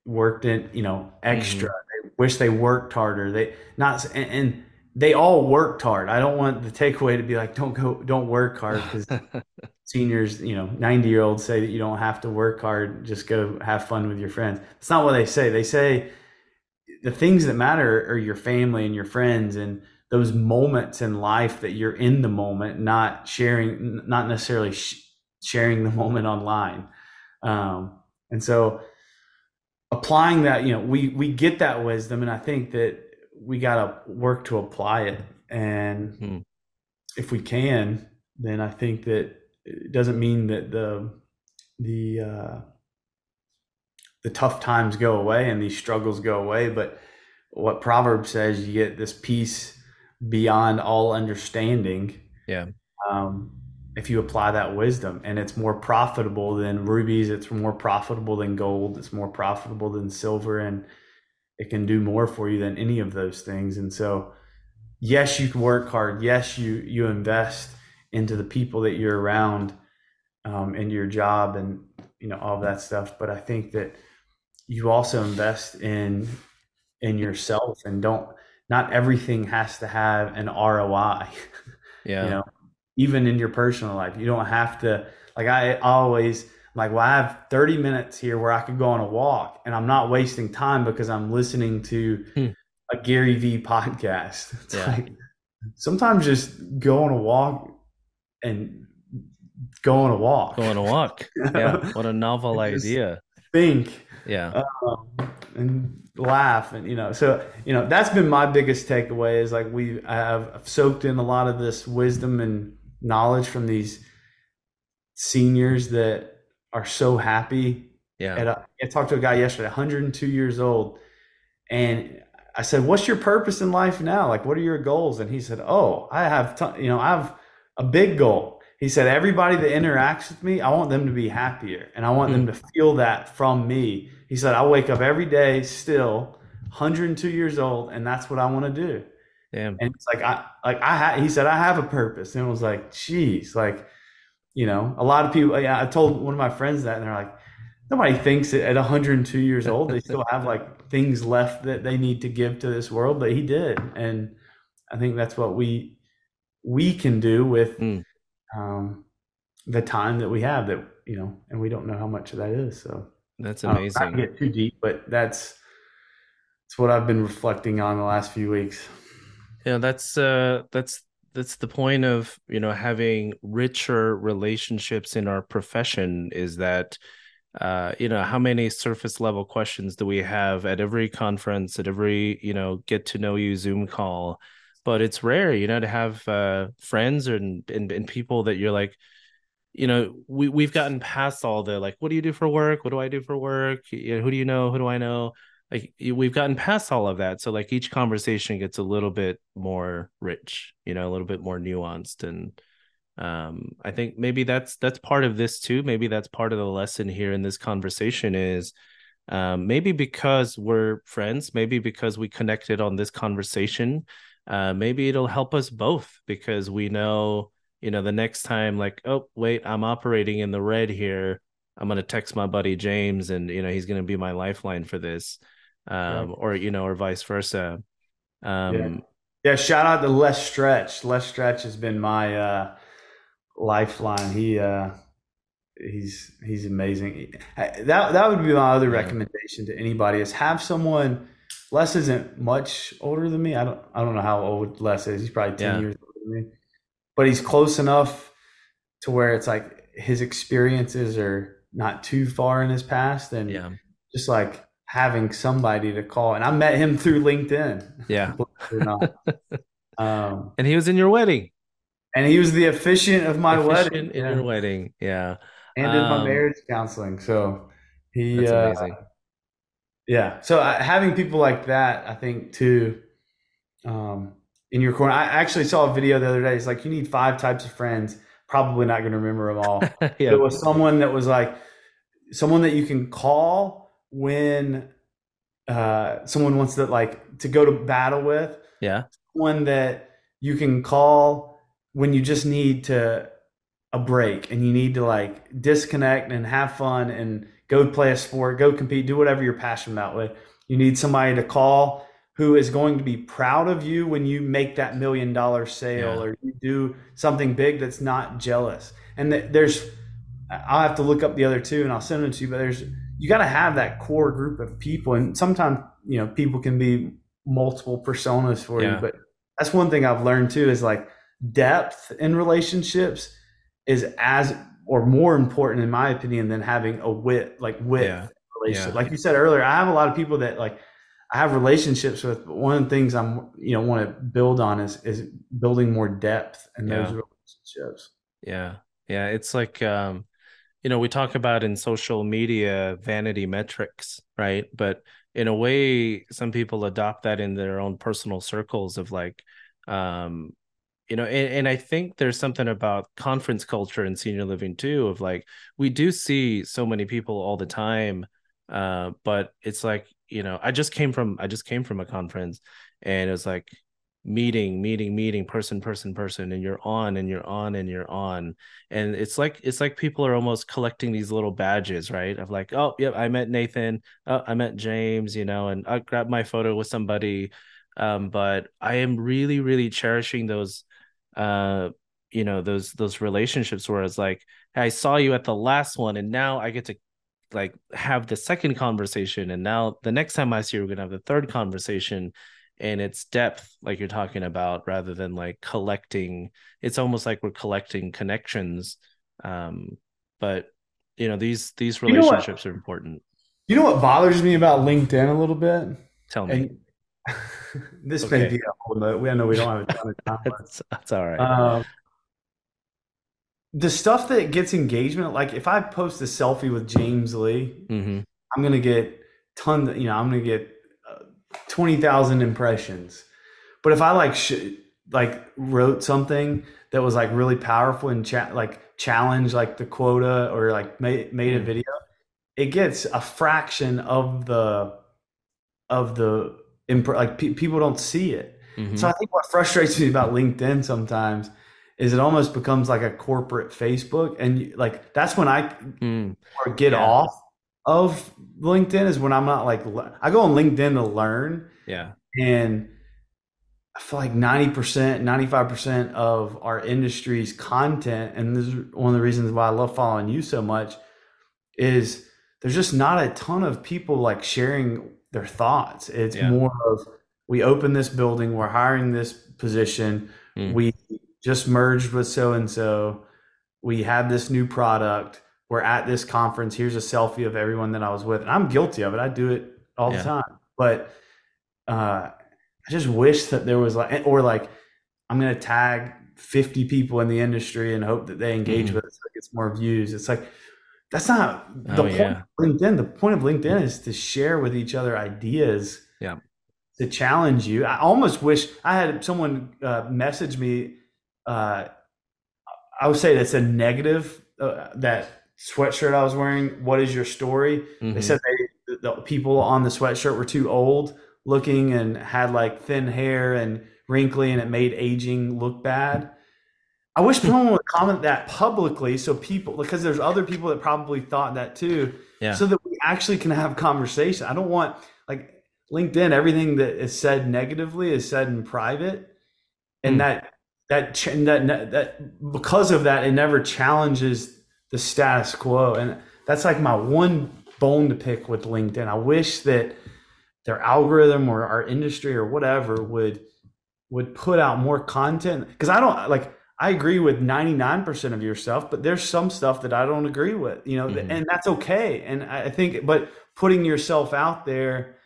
worked in, you know, extra. Mm-hmm. They wish they worked harder. They not and, and, they all worked hard. I don't want the takeaway to be like, don't go, don't work hard because seniors, you know, 90 year olds say that you don't have to work hard. Just go have fun with your friends. It's not what they say. They say the things that matter are your family and your friends and those moments in life that you're in the moment, not sharing, not necessarily sh- sharing the moment online. Um, and so applying that, you know, we we get that wisdom, and I think that we got to work to apply it. And hmm. if we can, then I think that it doesn't mean that the the uh, the tough times go away and these struggles go away, but what Proverbs says, you get this peace beyond all understanding. Yeah. Um, if you apply that wisdom and it's more profitable than rubies it's more profitable than gold it's more profitable than silver and it can do more for you than any of those things and so yes you can work hard yes you you invest into the people that you're around um, and your job and you know all that stuff but i think that you also invest in in yourself and don't not everything has to have an roi yeah you know even in your personal life. You don't have to like I always like well I have 30 minutes here where I could go on a walk and I'm not wasting time because I'm listening to hmm. a Gary V podcast. It's yeah. like sometimes just go on a walk and go on a walk. Go on a walk. Yeah. what a novel idea. Think. Yeah. Um, and laugh and you know so you know that's been my biggest takeaway is like we have soaked in a lot of this wisdom and knowledge from these seniors that are so happy. Yeah. I talked to a guy yesterday, 102 years old, and I said, "What's your purpose in life now? Like, what are your goals?" And he said, "Oh, I have, t- you know, I have a big goal." He said, "Everybody that interacts with me, I want them to be happier, and I want mm-hmm. them to feel that from me." He said, "I wake up every day still, 102 years old, and that's what I want to do." Damn. And it's like I like I ha- he said I have a purpose, and it was like, geez, like you know, a lot of people. Yeah, I told one of my friends that, and they're like, nobody thinks at 102 years old they still have like things left that they need to give to this world, but he did, and I think that's what we we can do with mm. um, the time that we have that you know, and we don't know how much of that is. So that's amazing. Um, not get too deep, but that's that's what I've been reflecting on the last few weeks. Yeah, that's uh, that's that's the point of you know having richer relationships in our profession is that uh, you know how many surface level questions do we have at every conference at every you know get to know you zoom call but it's rare you know to have uh, friends and, and and people that you're like you know we we've gotten past all the like what do you do for work? What do i do for work? You know, who do you know? Who do i know? Like we've gotten past all of that. So like each conversation gets a little bit more rich you know a little bit more nuanced. And um i think maybe that's that's part of this too. Maybe that's part of the lesson here in this conversation is um maybe because we're friends maybe because we connected on this conversation uh maybe it'll help us both because we know you know the next time like oh wait i'm operating in the red here. I'm going to text my buddy james and you know he's going to be my lifeline for this um, or you know or vice versa. Um yeah. yeah shout out to les stretch. Les stretch has been my uh lifeline. He uh he's he's amazing. That that would be my other yeah. recommendation to anybody is have someone les isn't much older than me. I don't i don't know how old les is. He's probably 10 yeah. years older than me but he's close enough to where it's like his experiences are not too far in his past and yeah. just like having somebody to call. And i met him through linkedin. Yeah. Um, and he was in your wedding. And he was the officiant of my officiant wedding. in yeah. your wedding. Yeah. And did um, my marriage counseling. So he uh, yeah. So uh, having people like that i think too um, in your corner. I actually saw a video the other day. It's like you need five types of friends. Probably not going to remember them all. yeah. It was someone that was like someone that you can call when uh, someone wants to like to go to battle with. Yeah. One that you can call when you just need to a break and you need to like disconnect and have fun and go play a sport, go compete, do whatever you're passionate about with. You need somebody to call who is going to be proud of you when you make that million dollar sale yeah. or you do something big that's not jealous. And there's, I'll have to look up the other two and I'll send them to you, but there's, you got to have that core group of people. And sometimes, you know, people can be multiple personas for yeah. you, but that's one thing I've learned too is like depth in relationships is as or more important in my opinion than having a wit like wit yeah. relationship. Like you said earlier, I have a lot of people that like I have relationships with, but one of the things I'm, you know, want to build on is is building more depth in yeah. those relationships. Yeah. Yeah. It's like um, you know, we talk about in social media vanity metrics, right? But in a way, some people adopt that in their own personal circles of like, um, you know, and, and I think there's something about conference culture and senior living too, of like we do see so many people all the time. Uh, but it's like you know, I just came from I just came from a conference and it was like meeting, meeting, meeting, person, person, person, and you're on and you're on and you're on. And it's like it's like people are almost collecting these little badges, right? Of like, oh, yep, I met Nathan, oh, I met James, you know, and I grabbed my photo with somebody. Um, but I am really, really cherishing those uh you know those those relationships where it's like i saw you at the last one and now i get to like have the second conversation and now the next time i see you we're gonna have the third conversation and it's depth like you're talking about rather than like collecting. It's almost like we're collecting connections um but you know these these relationships you know are important. You know what bothers me about linkedin a little bit? Tell me. And this okay. may be a whole we know we don't have a ton of time that's, that's all right. Um, the stuff that gets engagement, like if I post a selfie with James Lee, mm-hmm. I'm gonna get tons. You know, I'm gonna get uh, twenty thousand impressions. But if I like sh- like wrote something that was like really powerful and like challenge like the quota or like made made mm-hmm. a video, it gets a fraction of the of the imp- like pe- people don't see it. Mm-hmm. So I think what frustrates me about LinkedIn sometimes is it almost becomes like a corporate Facebook, and like that's when I mm, get yeah. off of LinkedIn is when I'm not like I go on LinkedIn to learn, yeah, and I feel like 90%, 95% of our industry's content, and this is one of the reasons why I love following you so much, is there's just not a ton of people like sharing their thoughts. It's yeah. more of we open this building, we're hiring this position, mm. we just merged with so and so, we have this new product, we're at this conference, here's a selfie of everyone that I was with. And I'm guilty of it. I do it all yeah. the time. But uh I just wish that there was like, or like, I'm going to tag 50 people in the industry and hope that they engage mm-hmm. with it so it gets more views. It's like, that's not the oh, point yeah. of LinkedIn. The point of LinkedIn is to share with each other ideas. Yeah. To challenge you. I almost wish I had someone uh, message me. Uh, I would say that's a negative. Uh, that sweatshirt I was wearing. What is your story? Mm-hmm. They said they, the people on the sweatshirt were too old looking and had like thin hair and wrinkly and it made aging look bad. I wish someone would comment that publicly so people because there's other people that probably thought that too. Yeah. So that we actually can have conversation. I don't want like LinkedIn, everything that is said negatively is said in private. And mm. that that that that because of that, it never challenges the status quo. And that's like my one bone to pick with LinkedIn. I wish that their algorithm or our industry or whatever would would put out more content because I don't like I agree with 99% of your stuff, but there's some stuff that I don't agree with, you know, mm-hmm. and that's okay. And I think, but putting yourself out there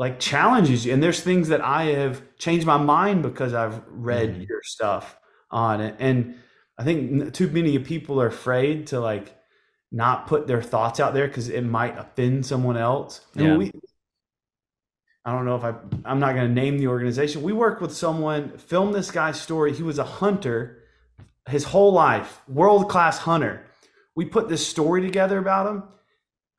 like challenges you. And there's things that I have changed my mind because I've read mm-hmm. your stuff on it. And I think too many people are afraid to like not put their thoughts out there because it might offend someone else. And yeah. we, I don't know if I, I'm not going to name the organization. We worked with someone, filmed this guy's story. He was a hunter his whole life, world class hunter. We put this story together about him.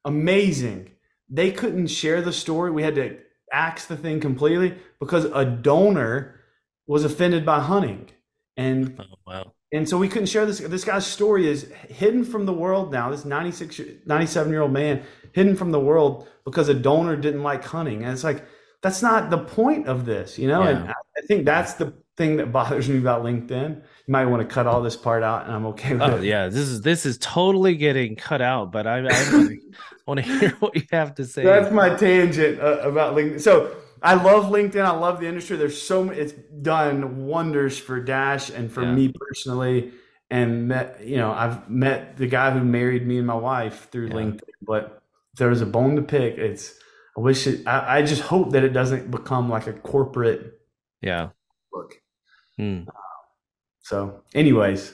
Amazing. They couldn't share the story. We had to axe the thing completely because a donor was offended by hunting. And oh, wow. And so we couldn't share this. This guy's story is hidden from the world now. This 96, 97 year old man hidden from the world because a donor didn't like hunting. And it's like, that's not the point of this, you know? Yeah. And I think that's the thing that bothers me about LinkedIn. You might want to cut all this part out and I'm okay with oh, it. Yeah, this is this is totally getting cut out, but I, I want to hear what you have to say. That's my tangent uh, about LinkedIn. So I love LinkedIn. I love the industry. There's so it's done wonders for Dash and for yeah. me personally. And met, you know, I've met the guy who married me and my wife through yeah. LinkedIn. But there's a bone to pick. It's I wish it. I, I, just hope that it doesn't become like a corporate. Yeah. Look. Hmm. so, anyways.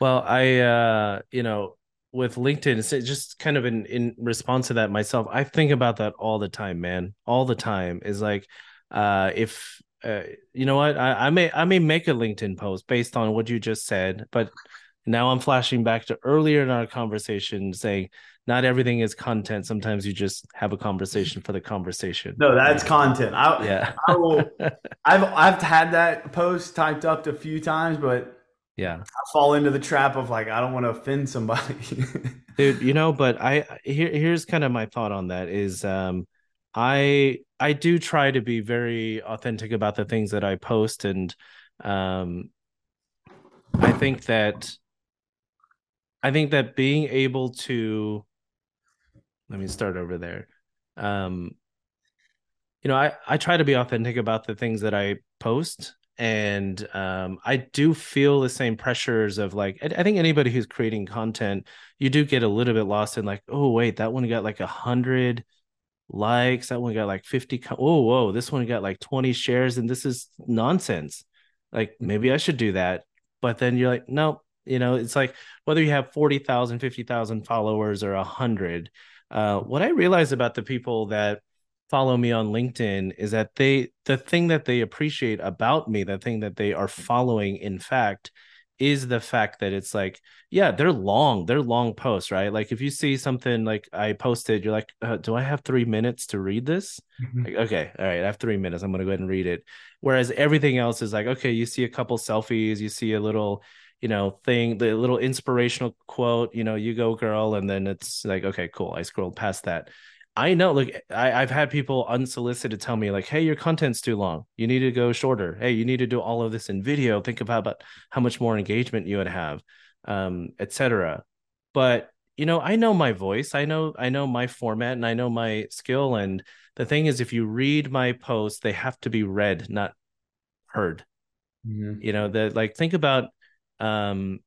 Well, I, uh, you know, with LinkedIn, it's just kind of in in response to that myself. I think about that all the time, man. All the time is like, uh, if uh, you know what, I, I may I may make a LinkedIn post based on what you just said, but now I'm flashing back to earlier in our conversation saying not everything is content. Sometimes you just have a conversation for the conversation. No, that's content. I, yeah, I will. I've I've had that post typed up a few times, but yeah I fall into the trap of like i don't want to offend somebody dude you know but i here here's kind of my thought on that is um i i do try to be very authentic about the things that i post and um i think that i think that being able to let me start over there um you know i i try to be authentic about the things that i post and um, I do feel the same pressures of like I, I, think anybody who's creating content, you do get a little bit lost in like, oh wait, that one got like a hundred likes, that one got like fifty. oh whoa, this one got like twenty shares, and this is nonsense. Like maybe I should do that, but then you're like, no, you know, it's like whether you have 40,000, 50,000 followers or a hundred. Uh, what I realize about the people that follow me on LinkedIn is that they the thing that they appreciate about me, the thing that they are following in fact is the fact that it's like yeah they're long they're long posts right like if you see something like i posted you're like uh, do i have three minutes to read this mm-hmm. like, okay all right i have three minutes i'm gonna go ahead and read it whereas everything else is like okay you see a couple selfies you see a little you know thing the little inspirational quote you know you go girl and then it's like okay cool i scrolled past that I know, look, I, I've had people unsolicited tell me, like, hey, your content's too long. You need to go shorter. Hey, you need to do all of this in video. Think about, about how much more engagement you would have, um, etc. But you know, I know my voice. I know I know my format and I know my skill. And the thing is, if you read my posts, they have to be read, not heard. Mm-hmm. You know, that like think about um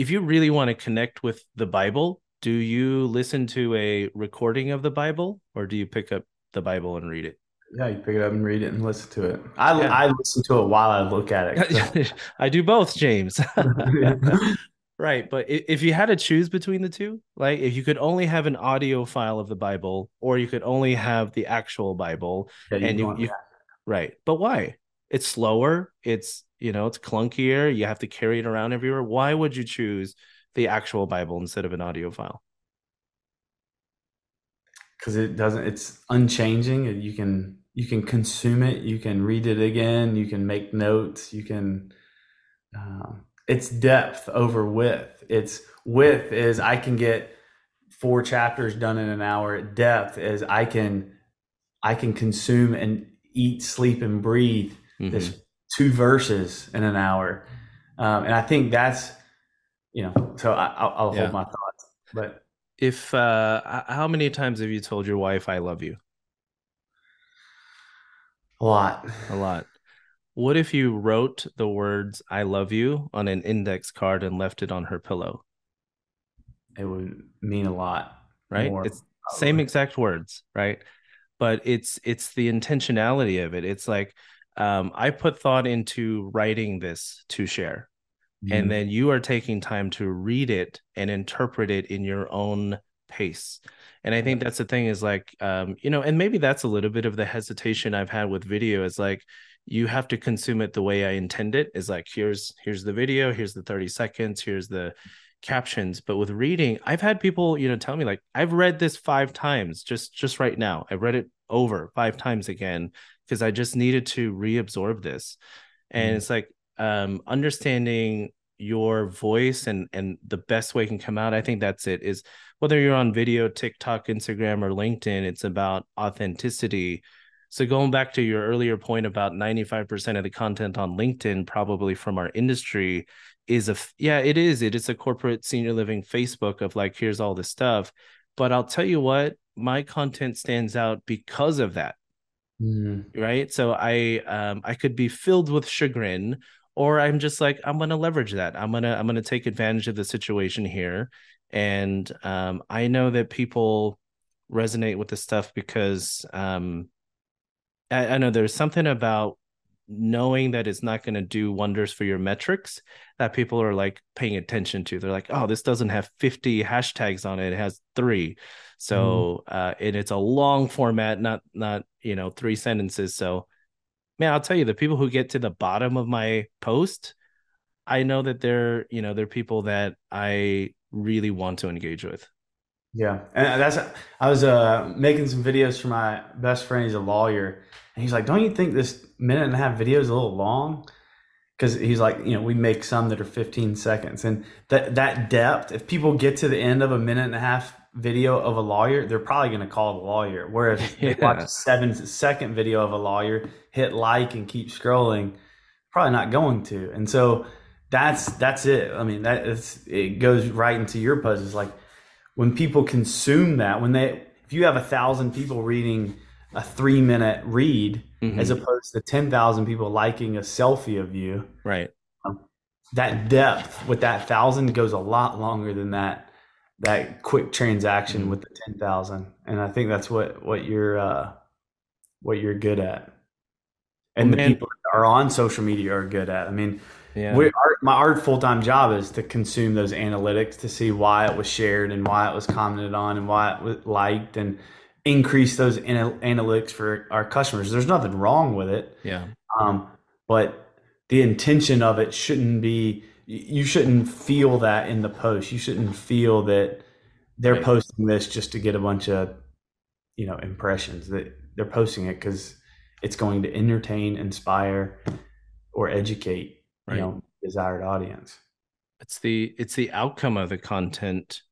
if you really want to connect with the Bible, do you listen to a recording of the Bible or do you pick up the Bible and read it? Yeah, you pick it up and read it and listen to it. I, yeah. I listen to it while I look at it. I do both, James. right. But if you had to choose between the two, like if you could only have an audio file of the Bible or you could only have the actual Bible yeah, and you, you right. But why? It's slower. It's, you know, it's clunkier. You have to carry it around everywhere. Why would you choose the actual Bible instead of an audio file? Because it doesn't. It's unchanging. You can you can consume it. You can read it again. You can make notes. You can. Uh, it's depth over width. It's width is I can get four chapters done in an hour. Depth is I can I can consume and eat, sleep, and breathe mm-hmm. this two verses in an hour. Um, and I think that's you know, so I, will I'll yeah. hold my thoughts. But if uh, how many times have you told your wife I love you? A lot. A lot. What if you wrote the words I love you on an index card and left it on her pillow? It would mean a lot. Right? More, it's same exact words, right? But it's it's the intentionality of it. It's like um, I put thought into writing this to share. Mm-hmm. and then you are taking time to read it and interpret it in your own pace. And i think that's the thing is like um you know and maybe that's a little bit of the hesitation i've had with video is like you have to consume it the way i intend it is like here's here's the video here's the 30 seconds here's the captions. But with reading i've had people you know tell me like i've read this five times just just right now. I read it over five times again because i just needed to reabsorb this. And mm. it's like um, understanding your voice and and the best way can come out i think that's it is whether you're on video tiktok instagram or linkedin it's about authenticity. So going back to your earlier point about 95% of the content on linkedin probably from our industry is a yeah it is. It is a corporate senior living facebook of like here's all this stuff. But i'll tell you what my content stands out because of that mm. right? So i um i could be filled with chagrin or i'm just like i'm to leverage that. I'm to i'm to take advantage of the situation here. And um, i know that people resonate with the stuff because um, I, I know there's something about knowing that it's not going to do wonders for your metrics that people are like paying attention to they're like oh this doesn't have 50 hashtags on it it has three so mm. uh and it's a long format not not you know three sentences so man, I'll tell you, the people who get to the bottom of my post, I know that they're, you know, they're people that I really want to engage with. Yeah. And that's, I was uh, making some videos for my best friend. He's a lawyer. And he's like, don't you think this minute and a half video is a little long? Because he's like, you know, we make some that are 15 seconds. And that, that depth, if people get to the end of a minute and a half video of a lawyer, they're probably going to call the lawyer. Whereas yeah. they watch a seven second video of a lawyer, hit like and keep scrolling, probably not going to. And so that's that's it. I mean, that it goes right into your post. It's like when people consume that, when they if you have a thousand people reading a three minute read mm-hmm. as opposed to ten thousand people liking a selfie of you, right? Um, that depth with that thousand goes a lot longer than that that quick transaction mm-hmm. with the 10,000 and I think that's what what you're uh what you're good at and well, the people that are on social media are good at I mean yeah. we our, my our full-time job is to consume those analytics to see why it was shared and why it was commented on and why it was liked and increase those analytics for our customers there's nothing wrong with it yeah um but the intention of it shouldn't be you shouldn't feel that in the post. You shouldn't feel that they're right. posting this just to get a bunch of you know impressions. That they're posting it because it's going to entertain, inspire, or educate right. you know desired audience. It's the it's the outcome of the content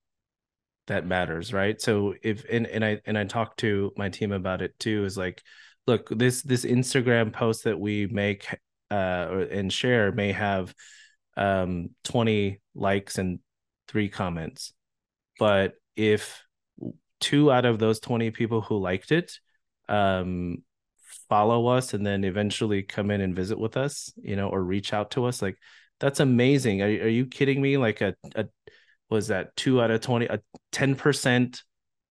that matters, right? So if and and I and I talked to my team about it too. Is like, look, this this Instagram post that we make uh and share may have um 20 likes and three comments, but if two out of those 20 people who liked it um follow us and then eventually come in and visit with us, you know, or reach out to us, like that's amazing. Are, are you kidding me? Like a, a was that two out of 20 a 10%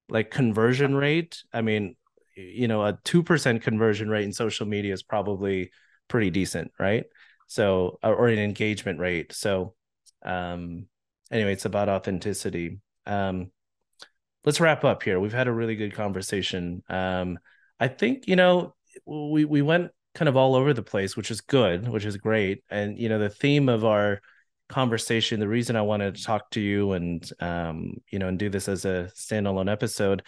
like conversion rate? I mean you know a 2% conversion rate in social media is probably pretty decent right? So or an engagement rate. So um anyway it's about authenticity. Um let's wrap up here. We've had a really good conversation. Um i think you know we we went kind of all over the place which is good which is great. And you know the theme of our conversation the reason i wanted to talk to you and um you know and do this as a standalone episode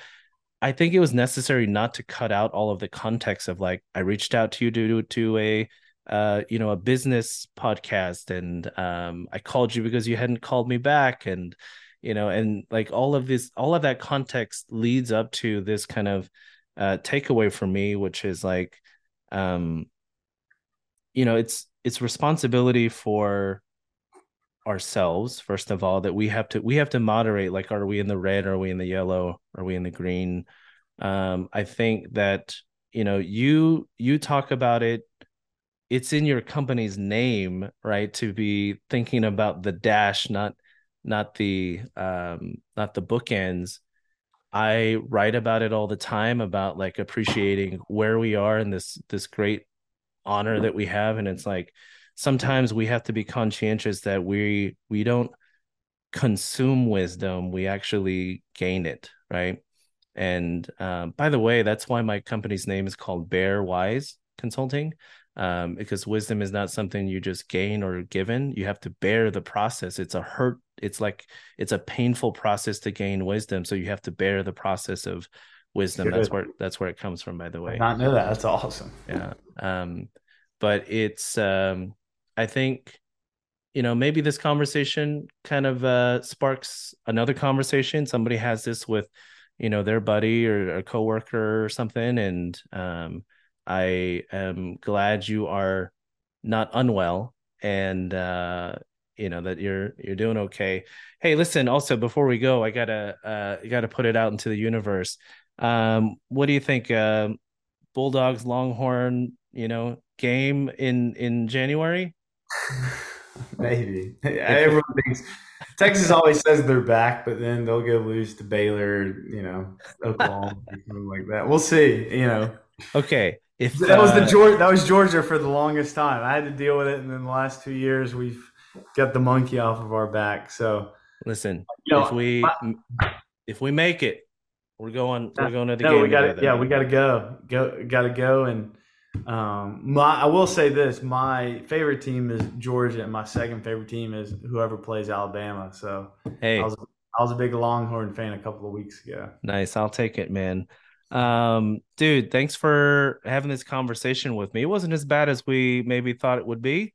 i think it was necessary not to cut out all of the context of like i reached out to you to to a uh you know a business podcast and um i called you because you hadn't called me back. And you know and like all of this all of that context leads up to this kind of uh takeaway for me which is like um you know it's it's responsibility for ourselves first of all that we have to we have to moderate like are we in the red are we in the yellow are we in the green? Um i think that you know you you talk about it it's in your company's name right to be thinking about the dash not not the um not the bookends i write about it all the time about like appreciating where we are in this this great honor that we have and it's like sometimes we have to be conscientious that we we don't consume wisdom we actually gain it right? And um, by the way that's why my company's name is called bear wise consulting um, because wisdom is not something you just gain or given. You have to bear the process. It's a hurt it's like it's a painful process to gain wisdom. So you have to bear the process of wisdom. Good. that's where that's where it comes from by the way. I not know that. That's awesome. Yeah. Um but it's um I think, you know, maybe this conversation kind of uh, sparks another conversation. Somebody has this with, you know, their buddy or a coworker or something, and um, I am glad you are not unwell and uh, you know that you're you're doing okay. Hey, listen. Also, before we go, I gotta uh, gotta put it out into the universe. Um, what do you think? Uh, Bulldogs Longhorn, you know, game in in January. Maybe everyone thinks Texas always says they're back, but then they'll go lose to Baylor, you know, Oklahoma, something like that. We'll see. You know. Okay. If that was the uh, Georgia, that was Georgia for the longest time. I had to deal with it, and then the last two years we've got the monkey off of our back. So listen, you know, if we my, if we make it, we're going we're going to the no, game. We got yeah, we got to go go got to go and um, my I will say this: my favorite team is Georgia, and my second favorite team is whoever plays Alabama. So hey, I was I was a big Longhorn fan a couple of weeks ago. Nice, I'll take it, man. Um, dude, thanks for having this conversation with me. It wasn't as bad as we maybe thought it would be.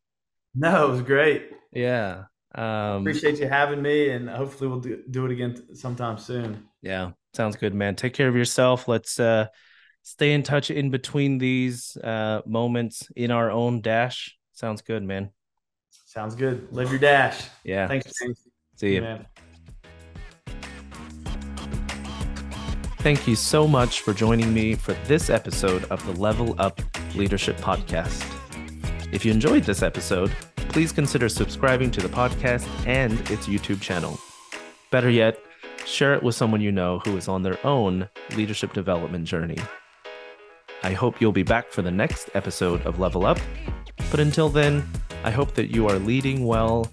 No, it was great. Yeah. Um, appreciate you having me, and hopefully we'll do, do it again sometime soon. Yeah, sounds good, man. Take care of yourself. Let's uh stay in touch in between these uh, moments in our own dash. Sounds good, man. Sounds good. Live your dash. Yeah. Thanks, James. See you. Man. Thank you so much for joining me for this episode of the Level Up Leadership Podcast. If you enjoyed this episode, please consider subscribing to the podcast and its YouTube channel. Better yet, share it with someone you know who is on their own leadership development journey. I hope you'll be back for the next episode of Level Up. But until then, I hope that you are leading well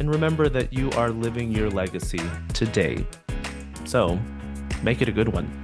and remember that you are living your legacy today. So, make it a good one.